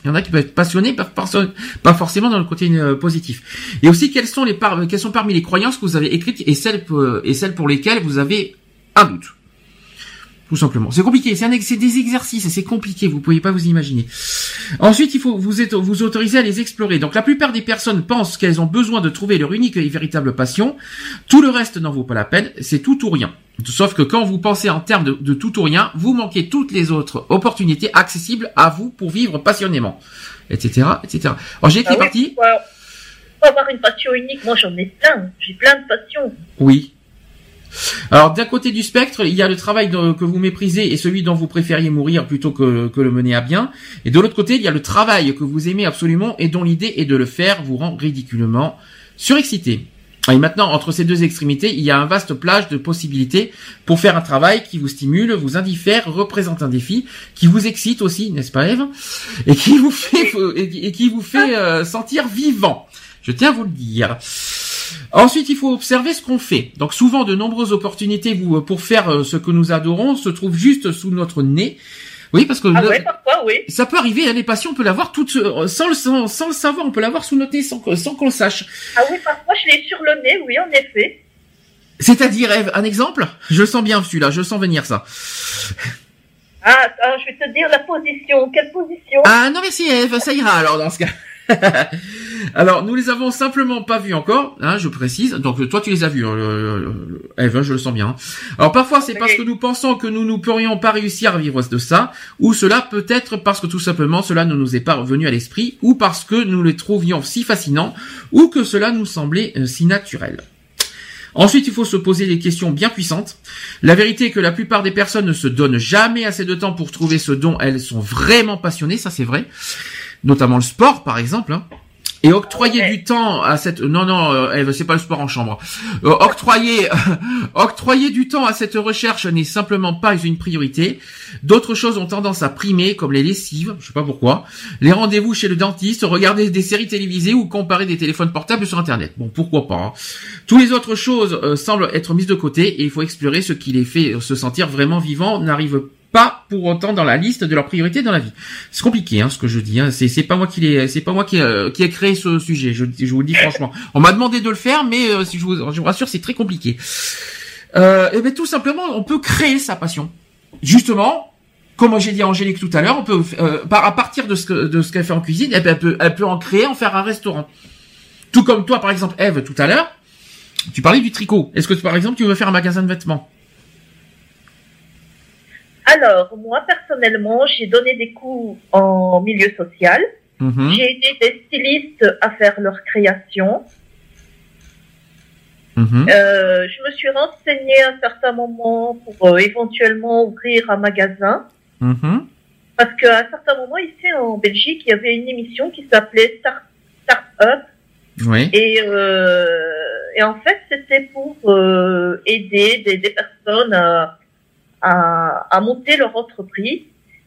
[SPEAKER 3] Il y en a qui peuvent être passionnés, pas forcément dans le côté euh, positif. Et aussi, quelles sont les par- quelles sont parmi les croyances que vous avez écrites et celles euh, et celles pour lesquelles vous avez un doute? Tout simplement. C'est compliqué. C'est ex- des exercices et c'est compliqué. Vous pouvez pas vous imaginer. Ensuite, il faut vous être, vous autoriser à les explorer. Donc, la plupart des personnes pensent qu'elles ont besoin de trouver leur unique et véritable passion. Tout le reste n'en vaut pas la peine. C'est tout ou rien. Sauf que quand vous pensez en termes de, de tout ou rien, vous manquez toutes les autres opportunités accessibles à vous pour vivre passionnément, etc., etc. Alors, j'ai
[SPEAKER 6] Ah oui,
[SPEAKER 3] partie.
[SPEAKER 6] faut, faut avoir une passion unique. Moi, j'en ai plein. J'ai plein de passions.
[SPEAKER 3] Oui. Alors d'un côté du spectre, il y a le travail que vous méprisez et celui dont vous préfériez mourir plutôt que, que le mener à bien. Et de l'autre côté, il y a le travail que vous aimez absolument et dont l'idée est de le faire vous rend ridiculement surexcité. Et maintenant, entre ces deux extrémités, il y a un vaste plage de possibilités pour faire un travail qui vous stimule, vous indiffère, représente un défi, qui vous excite aussi, n'est-ce pas Eve? Et qui vous fait, et qui vous fait euh, sentir vivant. Je tiens à vous le dire. Ensuite, il faut observer ce qu'on fait. Donc souvent, de nombreuses opportunités euh, pour faire euh, ce que nous adorons se trouvent juste sous notre nez. Oui, parce que
[SPEAKER 6] Ah ouais, parfois, oui.
[SPEAKER 3] ça peut arriver, hein, les passions, on peut l'avoir toute, euh, sans le, sans, sans le savoir, on peut l'avoir sous notre nez sans, sans qu'on le sache.
[SPEAKER 6] Ah oui, parfois, je l'ai sur le nez, oui, en effet.
[SPEAKER 3] C'est-à-dire, Eve, un exemple? Je sens bien celui-là, je sens venir ça.
[SPEAKER 6] Ah, ah, je vais te dire la position. Quelle position?
[SPEAKER 3] Ah non merci Eve, ça ira alors dans ce cas. alors nous les avons simplement pas vus encore, hein, je précise. Donc toi tu les as vus, hein, le- le- Eve, hein, je le sens bien. Alors parfois c'est parce que nous pensons que nous ne pourrions pas réussir à vivre de ça, ou cela peut être parce que tout simplement cela ne nous est pas revenu à l'esprit, ou parce que nous les trouvions si fascinants, ou que cela nous semblait euh, si naturel. Ensuite, il faut se poser des questions bien puissantes. La vérité est que la plupart des personnes ne se donnent jamais assez de temps pour trouver ce dont elles sont vraiment passionnées, ça c'est vrai. Notamment le sport, par exemple. hein. Et octroyer du temps à cette non non euh, c'est pas le sport en chambre. Euh, octroyer octroyer du temps à cette recherche n'est simplement pas une priorité. D'autres choses ont tendance à primer comme les lessives, je sais pas pourquoi, les rendez-vous chez le dentiste, regarder des séries télévisées ou comparer des téléphones portables sur internet. Bon, pourquoi pas. hein. Toutes les autres choses euh, semblent être mises de côté et il faut explorer ce qui les fait se sentir vraiment vivants n'arrive pas pour autant dans la liste de leurs priorités dans la vie. C'est compliqué, hein, ce que je dis. Hein. C'est pas moi qui c'est pas moi qui, euh, ai créé ce sujet. Je, vous le dis franchement. On m'a demandé de le faire, mais euh, si je vous, rassure, c'est très compliqué. Euh, et bien tout simplement, on peut créer sa passion. Justement, comme j'ai dit à Angélique tout à l'heure, on peut euh, à partir de ce que, de ce qu'elle fait en cuisine, eh ben, elle peut, elle peut en créer, en faire un restaurant. Tout comme toi, par exemple, Eve, tout à l'heure, tu parlais du tricot. Est-ce que par exemple, tu veux faire un magasin de vêtements?
[SPEAKER 6] Alors, moi, personnellement, j'ai donné des cours en milieu social.
[SPEAKER 3] Mhm.
[SPEAKER 6] J'ai aidé des stylistes à faire leur création.
[SPEAKER 3] Mhm.
[SPEAKER 6] Euh, je me suis renseignée à un certain moment pour euh, éventuellement ouvrir un magasin.
[SPEAKER 3] Mhm.
[SPEAKER 6] Parce qu'à un certain moment, ici en Belgique, il y avait une émission qui s'appelait Start, Start Up.
[SPEAKER 3] Oui.
[SPEAKER 6] Et, euh, et en fait, c'était pour aider des, des personnes à, à, à monter leur entreprise.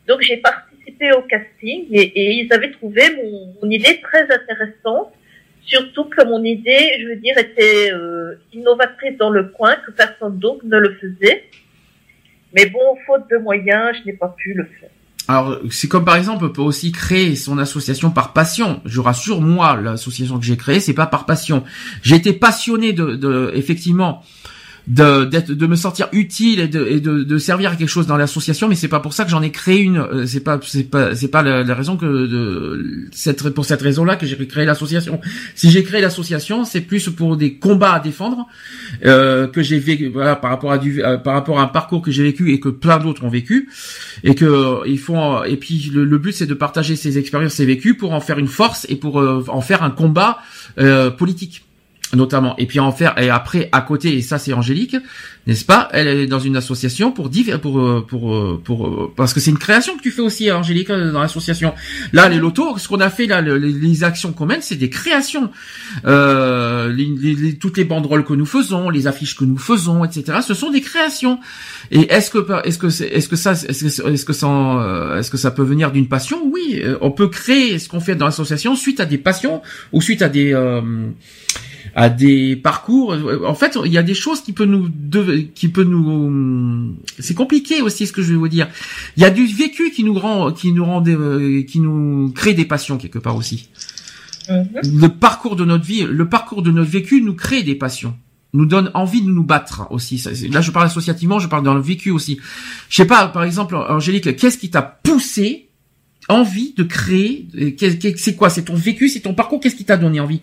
[SPEAKER 6] Donc, j'ai participé au casting et, et ils avaient trouvé mon, mon idée très intéressante. Surtout que mon idée, je veux dire, était euh, innovatrice dans le coin, que personne d'autre ne le faisait. Mais bon, faute de moyens, je n'ai pas pu le faire.
[SPEAKER 3] Alors, c'est comme par exemple, on peut aussi créer son association par passion. Je rassure, moi, l'association que j'ai créée, c'est pas par passion. J'ai été passionné de, de effectivement, de, de me sentir utile et de, et de, de servir à quelque chose dans l'association, mais c'est pas pour ça que j'en ai créé une. Euh, C'est pas, c'est pas, c'est pas la, raison que de cette, pour cette raison-là que j'ai créé l'association. Si j'ai créé l'association, c'est plus pour des combats à défendre euh, que j'ai vécu, voilà, par rapport à du, euh, par rapport à un parcours que j'ai vécu et que plein d'autres ont vécu et que euh, ils font et puis le, le but c'est de partager ces expériences ces vécus pour en faire une force et pour euh, en faire un combat politique notamment. Et puis en faire et après à côté et ça c'est Angélique n'est-ce pas? Elle est dans une association pour pour euh, pour euh, pour, euh, parce que c'est une création que tu fais aussi Angélique dans l'association. Là les lotos ce qu'on a fait là le- les, actions qu'on mène c'est des créations. Euh, les, les- toutes les banderoles que nous faisons les affiches que nous faisons etc ce sont des créations. Et est-ce que est-ce que est-ce que ça est-ce que est-ce que ça peut venir d'une passion? Oui, on peut créer ce qu'on fait dans l'association suite à des passions ou suite à des euh, à des parcours. En fait, il y a des choses qui peut nous de- qui peut nous c'est compliqué aussi ce que je vais vous dire. Il y a du vécu qui nous rend qui nous rend des- euh, qui nous crée des passions quelque part aussi. Le parcours de notre vie, le parcours de notre vécu nous crée des passions nous donne envie de nous battre aussi. Là, je parle associativement, je parle dans le vécu aussi. Je sais pas, par exemple, Angélique, qu'est-ce qui t'a poussé envie de créer euh, C'est quoi? C'est ton vécu, c'est ton parcours Qu'est-ce qui t'a donné envie?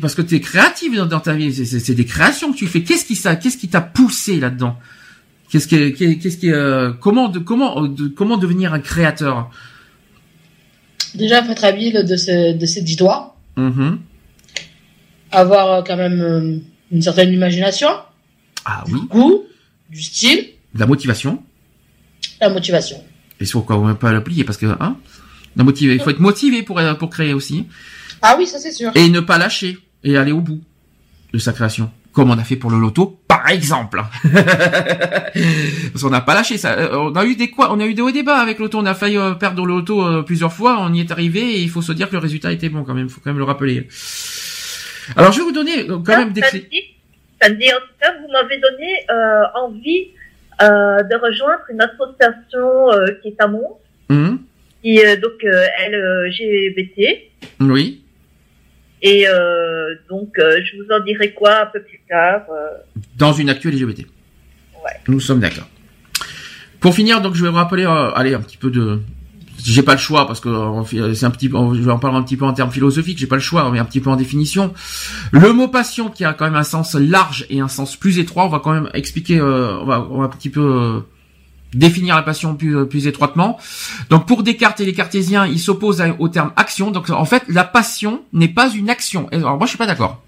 [SPEAKER 3] Parce que tu es créative dans, dans ta vie, c'est- des créations que tu fais. Qu'est-ce qui ça Qu'est-ce qui t'a poussé là-dedans? Qu'est-ce qui, qu'est-ce qui, euh, comment, de, comment, euh, de, comment devenir un créateur?
[SPEAKER 5] Déjà, faut être habile de ses, de ses dix doigts.
[SPEAKER 3] Mhm.
[SPEAKER 5] Avoir euh, quand même une certaine imagination,
[SPEAKER 3] Ah oui,
[SPEAKER 5] goût, du style,
[SPEAKER 3] de la motivation.
[SPEAKER 5] la motivation.
[SPEAKER 3] Et sur quoi on va pas l'oublier parce que hein, la motiver. Il faut être motivé pour pour créer aussi
[SPEAKER 5] Ah oui, ça c'est sûr.
[SPEAKER 3] et ne pas lâcher et aller au bout de sa création. Comme on a fait pour le loto, par exemple. Parce qu'on n'a pas lâché ça. Euh, On a eu des quoi On a eu des hauts bas avec l'auto. On a failli euh, perdre le loto euh, plusieurs fois. On y est arrivé et il faut se dire que le résultat était bon quand même. Il faut quand même le rappeler. Alors je vais vous donner quand même des clés.
[SPEAKER 6] Sandy, en tout cas, vous m'avez donné euh, envie euh, de rejoindre une association euh, qui est à Mons,
[SPEAKER 3] Hum,
[SPEAKER 6] qui est donc euh, LGBT.
[SPEAKER 3] Oui.
[SPEAKER 6] Et euh, donc, euh, je vous en dirai quoi un peu plus tard. euh.
[SPEAKER 3] dans une actuelle LGBT.
[SPEAKER 6] Ouais.
[SPEAKER 3] Nous sommes d'accord. Pour finir, donc je vais vous rappeler, euh, allez, un petit peu de, j'ai pas le choix parce que euh, c'est un petit peu, je vais en parler un petit peu en termes philosophiques, j'ai pas le choix, mais un petit peu en définition. Le mot passion qui a quand même un sens large et un sens plus étroit, on va quand même expliquer, euh, on va, on va un petit peu euh, définir la passion plus, euh, plus étroitement. Donc pour Descartes et les cartésiens, ils s'opposent au terme action. Donc en fait, la passion n'est pas une action. Alors moi je suis pas d'accord.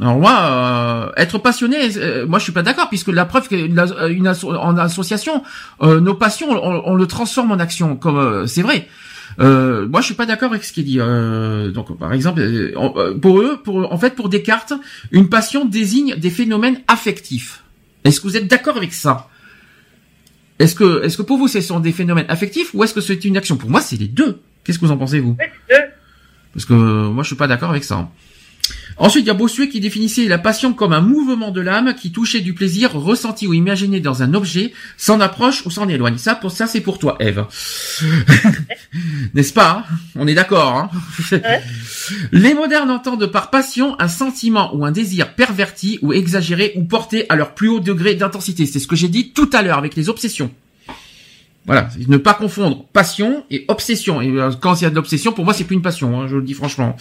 [SPEAKER 3] Alors moi, euh, être passionné, euh, moi je suis pas d'accord puisque la preuve que la- une asso- en association, euh, nos passions, on, le transforme en action. Comme c'est vrai. Moi je suis pas d'accord avec ce qui est dit. Donc par exemple, pour eux, en fait pour Descartes, une passion désigne des phénomènes affectifs. Est-ce que vous êtes d'accord avec ça? Est-ce que est-ce que pour vous ce sont des phénomènes affectifs ou est-ce que c'est une action? Pour moi c'est les deux. Qu'est-ce que vous en pensez vous? Parce que euh, moi je suis pas d'accord avec ça. Ensuite, il y a Bossuet qui définissait la passion comme un mouvement de l'âme qui touchait du plaisir ressenti ou imaginé dans un objet, s'en approche ou s'en éloigne. Ça, pour ça, c'est pour toi, Eve. N'est-ce pas hein? On est d'accord. Hein? Les modernes entendent par passion un sentiment ou un désir perverti ou exagéré ou porté à leur plus haut degré d'intensité. C'est ce que j'ai dit tout à l'heure avec les obsessions. Voilà, ne pas confondre passion et obsession. Et euh, quand il y a de l'obsession, pour moi, c'est plus une passion, hein, je le dis franchement.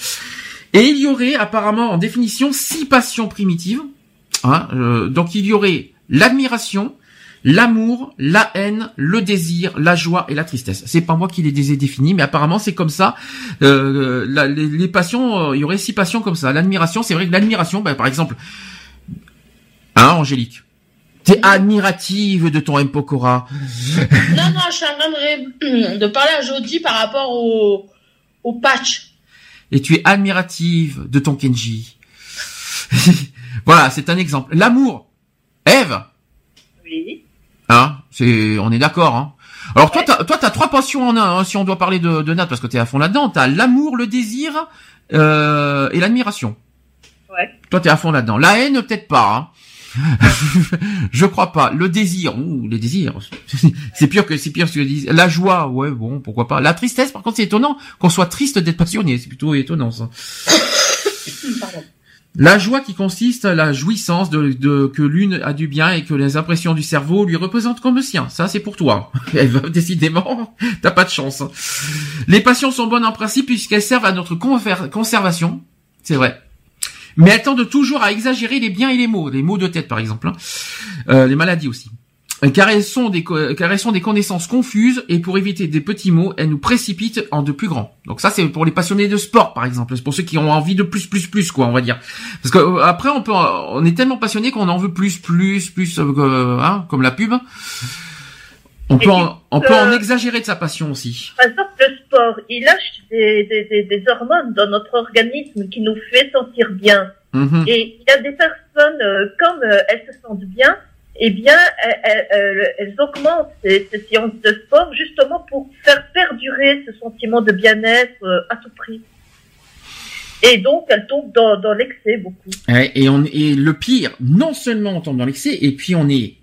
[SPEAKER 3] Et il y aurait apparemment en définition six passions primitives. Hein, euh, donc il y aurait l'admiration, l'amour, la haine, le désir, la joie et la tristesse. C'est pas moi qui les ai définis, mais apparemment c'est comme ça. Euh, les, passions, euh, il y aurait six passions comme ça. L'admiration, c'est vrai que l'admiration, bah, par exemple, hein, Angélique, t'es admirative de ton M.
[SPEAKER 5] Non, non, je suis en parler à Jody par rapport au patch.
[SPEAKER 3] Et tu es admirative de ton Kenji. voilà, c'est un exemple. L'amour. Eve,
[SPEAKER 6] Oui.
[SPEAKER 3] hein, c'est, on est d'accord, hein. Alors toi, t'as, toi, t'as trois passions en un, hein, si on doit parler de, de Nat, parce que t'es à fond là-dedans. T'as l'amour, le désir, euh, et l'admiration.
[SPEAKER 6] Ouais.
[SPEAKER 3] Toi, t'es à fond là-dedans. La haine, peut-être pas, hein. Je crois pas. Le désir, ouh, les désirs, c'est pire que c'est pire ce que disent. La joie, ouais, bon, pourquoi pas. La tristesse, par contre, c'est étonnant qu'on soit triste d'être passionné. C'est plutôt étonnant ça.
[SPEAKER 5] Pardon.
[SPEAKER 3] La joie qui consiste à la jouissance de, de- que l'une a du bien et que les impressions du cerveau lui représentent comme sien. Ça, c'est pour toi. Elle va décidément, t'as pas de chance. Les passions sont bonnes en principe puisqu'elles servent à notre conservation. C'est vrai. Mais elles tendent toujours à exagérer les biens et les maux, les maux de tête par exemple, hein. Euh, les maladies aussi. Car elles sont des car elles sont des connaissances confuses et pour éviter des petits mots, elles nous précipitent en de plus grands. Donc ça c'est pour les passionnés de sport par exemple, c'est pour ceux qui ont envie de plus plus plus quoi, on va dire. Parce que euh, après on peut on est tellement passionné qu'on en veut plus plus plus euh, hein, comme la pub. On peut en, on peut en
[SPEAKER 6] euh,
[SPEAKER 3] exagérer de sa passion aussi.
[SPEAKER 6] Par exemple, le sport, il lâche des, des, des, des hormones dans notre organisme qui nous fait sentir bien.
[SPEAKER 3] Mhm.
[SPEAKER 6] Et il y a des personnes, euh, comme euh, elles se sentent bien, eh bien, elles, elles- elles- elles augmentent ces, ces séances de sport justement pour faire perdurer ce sentiment de bien-être euh, à tout prix. Et donc, elles tombent dans, dans l'excès beaucoup.
[SPEAKER 3] Ouais, et, on, et le pire, non seulement on tombe dans l'excès, et puis on est,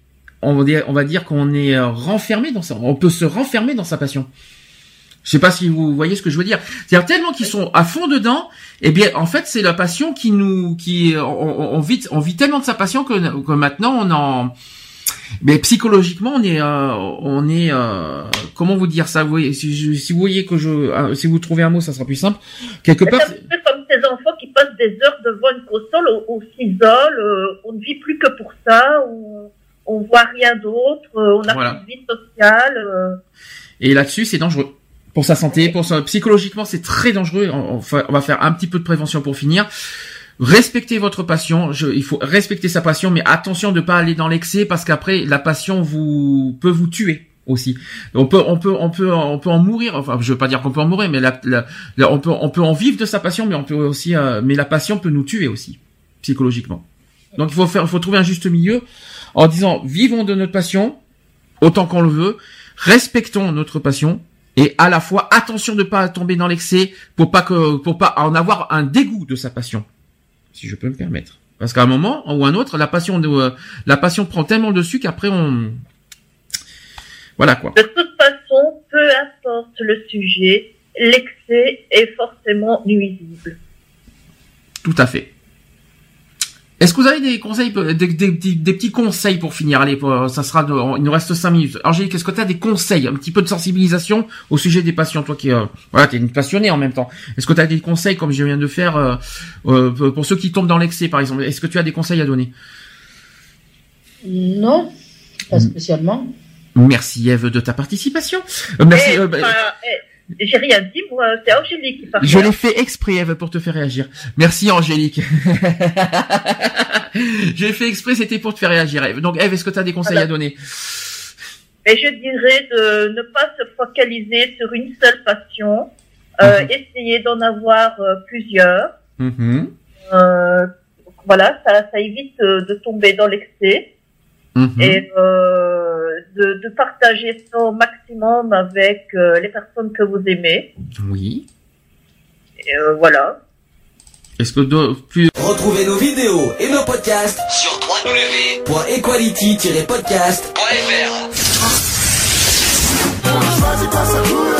[SPEAKER 3] on va dire, on va dire qu'on est euh, renfermé dans ça. On peut se renfermer dans sa passion. Je sais pas si vous voyez ce que je veux dire. C'est-à-dire tellement qu'ils sont à fond dedans, et bien en fait c'est la passion qui nous, qui on, on- on vit, on vit tellement de sa passion que, que maintenant on en, mais psychologiquement on est, euh, on est, euh, comment vous dire ça? Vous voyez, si, je- si vous voyez que je, euh, si vous trouvez un mot, ça sera plus simple. Quelque
[SPEAKER 6] C'est
[SPEAKER 3] part,
[SPEAKER 6] un peu comme ces enfants qui passent des heures devant une console, on, on s'isole, euh, on ne vit plus que pour ça, on, on voit rien d'autre, euh, on n'a
[SPEAKER 3] Voilà.
[SPEAKER 6] plus de vie sociale. euh.
[SPEAKER 3] Et là-dessus, c'est dangereux. Pour sa santé, pour sa... psychologiquement, c'est très dangereux. On, on va faire un petit peu de prévention pour finir. Respectez votre passion. Je, il faut respecter sa passion, mais attention de pas aller dans l'excès parce qu'après, la passion vous peut vous tuer aussi. On peut, on peut, on peut, on peut en mourir. Enfin, je veux pas dire qu'on peut en mourir, mais la, la- la- on peut, on peut en vivre de sa passion, mais on peut aussi, euh, mais la passion peut nous tuer aussi psychologiquement. Donc il faut faire, il faut trouver un juste milieu en disant vivons de notre passion autant qu'on le veut, respectons notre passion et à la fois attention de pas tomber dans l'excès pour pas que pour pas en avoir un dégoût de sa passion, si je peux me permettre. Parce qu'à un moment ou un autre, la passion de, euh, la passion prend tellement dessus qu'après on voilà quoi.
[SPEAKER 6] De toute façon, peu importe le sujet, l'excès est forcément nuisible.
[SPEAKER 3] Tout à fait. Est-ce que vous avez des conseils, des, des- des- des petits conseils pour finir? Allez, pour- ça sera, de- il nous reste cinq minutes. Angélique, est-ce que tu as des conseils, un petit peu de sensibilisation au sujet des passions, toi qui, euh, voilà, t'es une passionnée en même temps. Est-ce que tu as des conseils, comme je viens de faire, euh, euh, pour ceux qui tombent dans l'excès, par exemple? Est-ce que tu as des conseils à donner?
[SPEAKER 5] Non, pas spécialement.
[SPEAKER 3] Merci Eve de ta participation. Euh, merci.
[SPEAKER 6] Et,
[SPEAKER 3] bah,
[SPEAKER 6] J'ai rien dit, moi, c'est Angélique qui parle.
[SPEAKER 3] Je l'ai fait exprès, Eve, pour te faire réagir. Merci, Angélique. J'ai fait exprès, c'était pour te faire réagir, Eve. Donc, Eve, est-ce que tu as des conseils
[SPEAKER 6] Voilà.
[SPEAKER 3] à donner?
[SPEAKER 6] Et je dirais de ne pas se focaliser sur une seule passion. Euh,
[SPEAKER 3] Mhm.
[SPEAKER 6] Essayer d'en avoir euh, plusieurs.
[SPEAKER 3] Mhm.
[SPEAKER 6] Euh, voilà, ça, ça évite euh, de tomber dans l'excès
[SPEAKER 3] Mhm.
[SPEAKER 6] et euh, de, de partager ça au maximum avec euh, les personnes que vous aimez.
[SPEAKER 3] Oui.
[SPEAKER 6] Et euh, voilà.
[SPEAKER 3] Est-ce que de- plus
[SPEAKER 1] Retrouvez nos vidéos et nos podcasts sur www.equality-podcast.fr.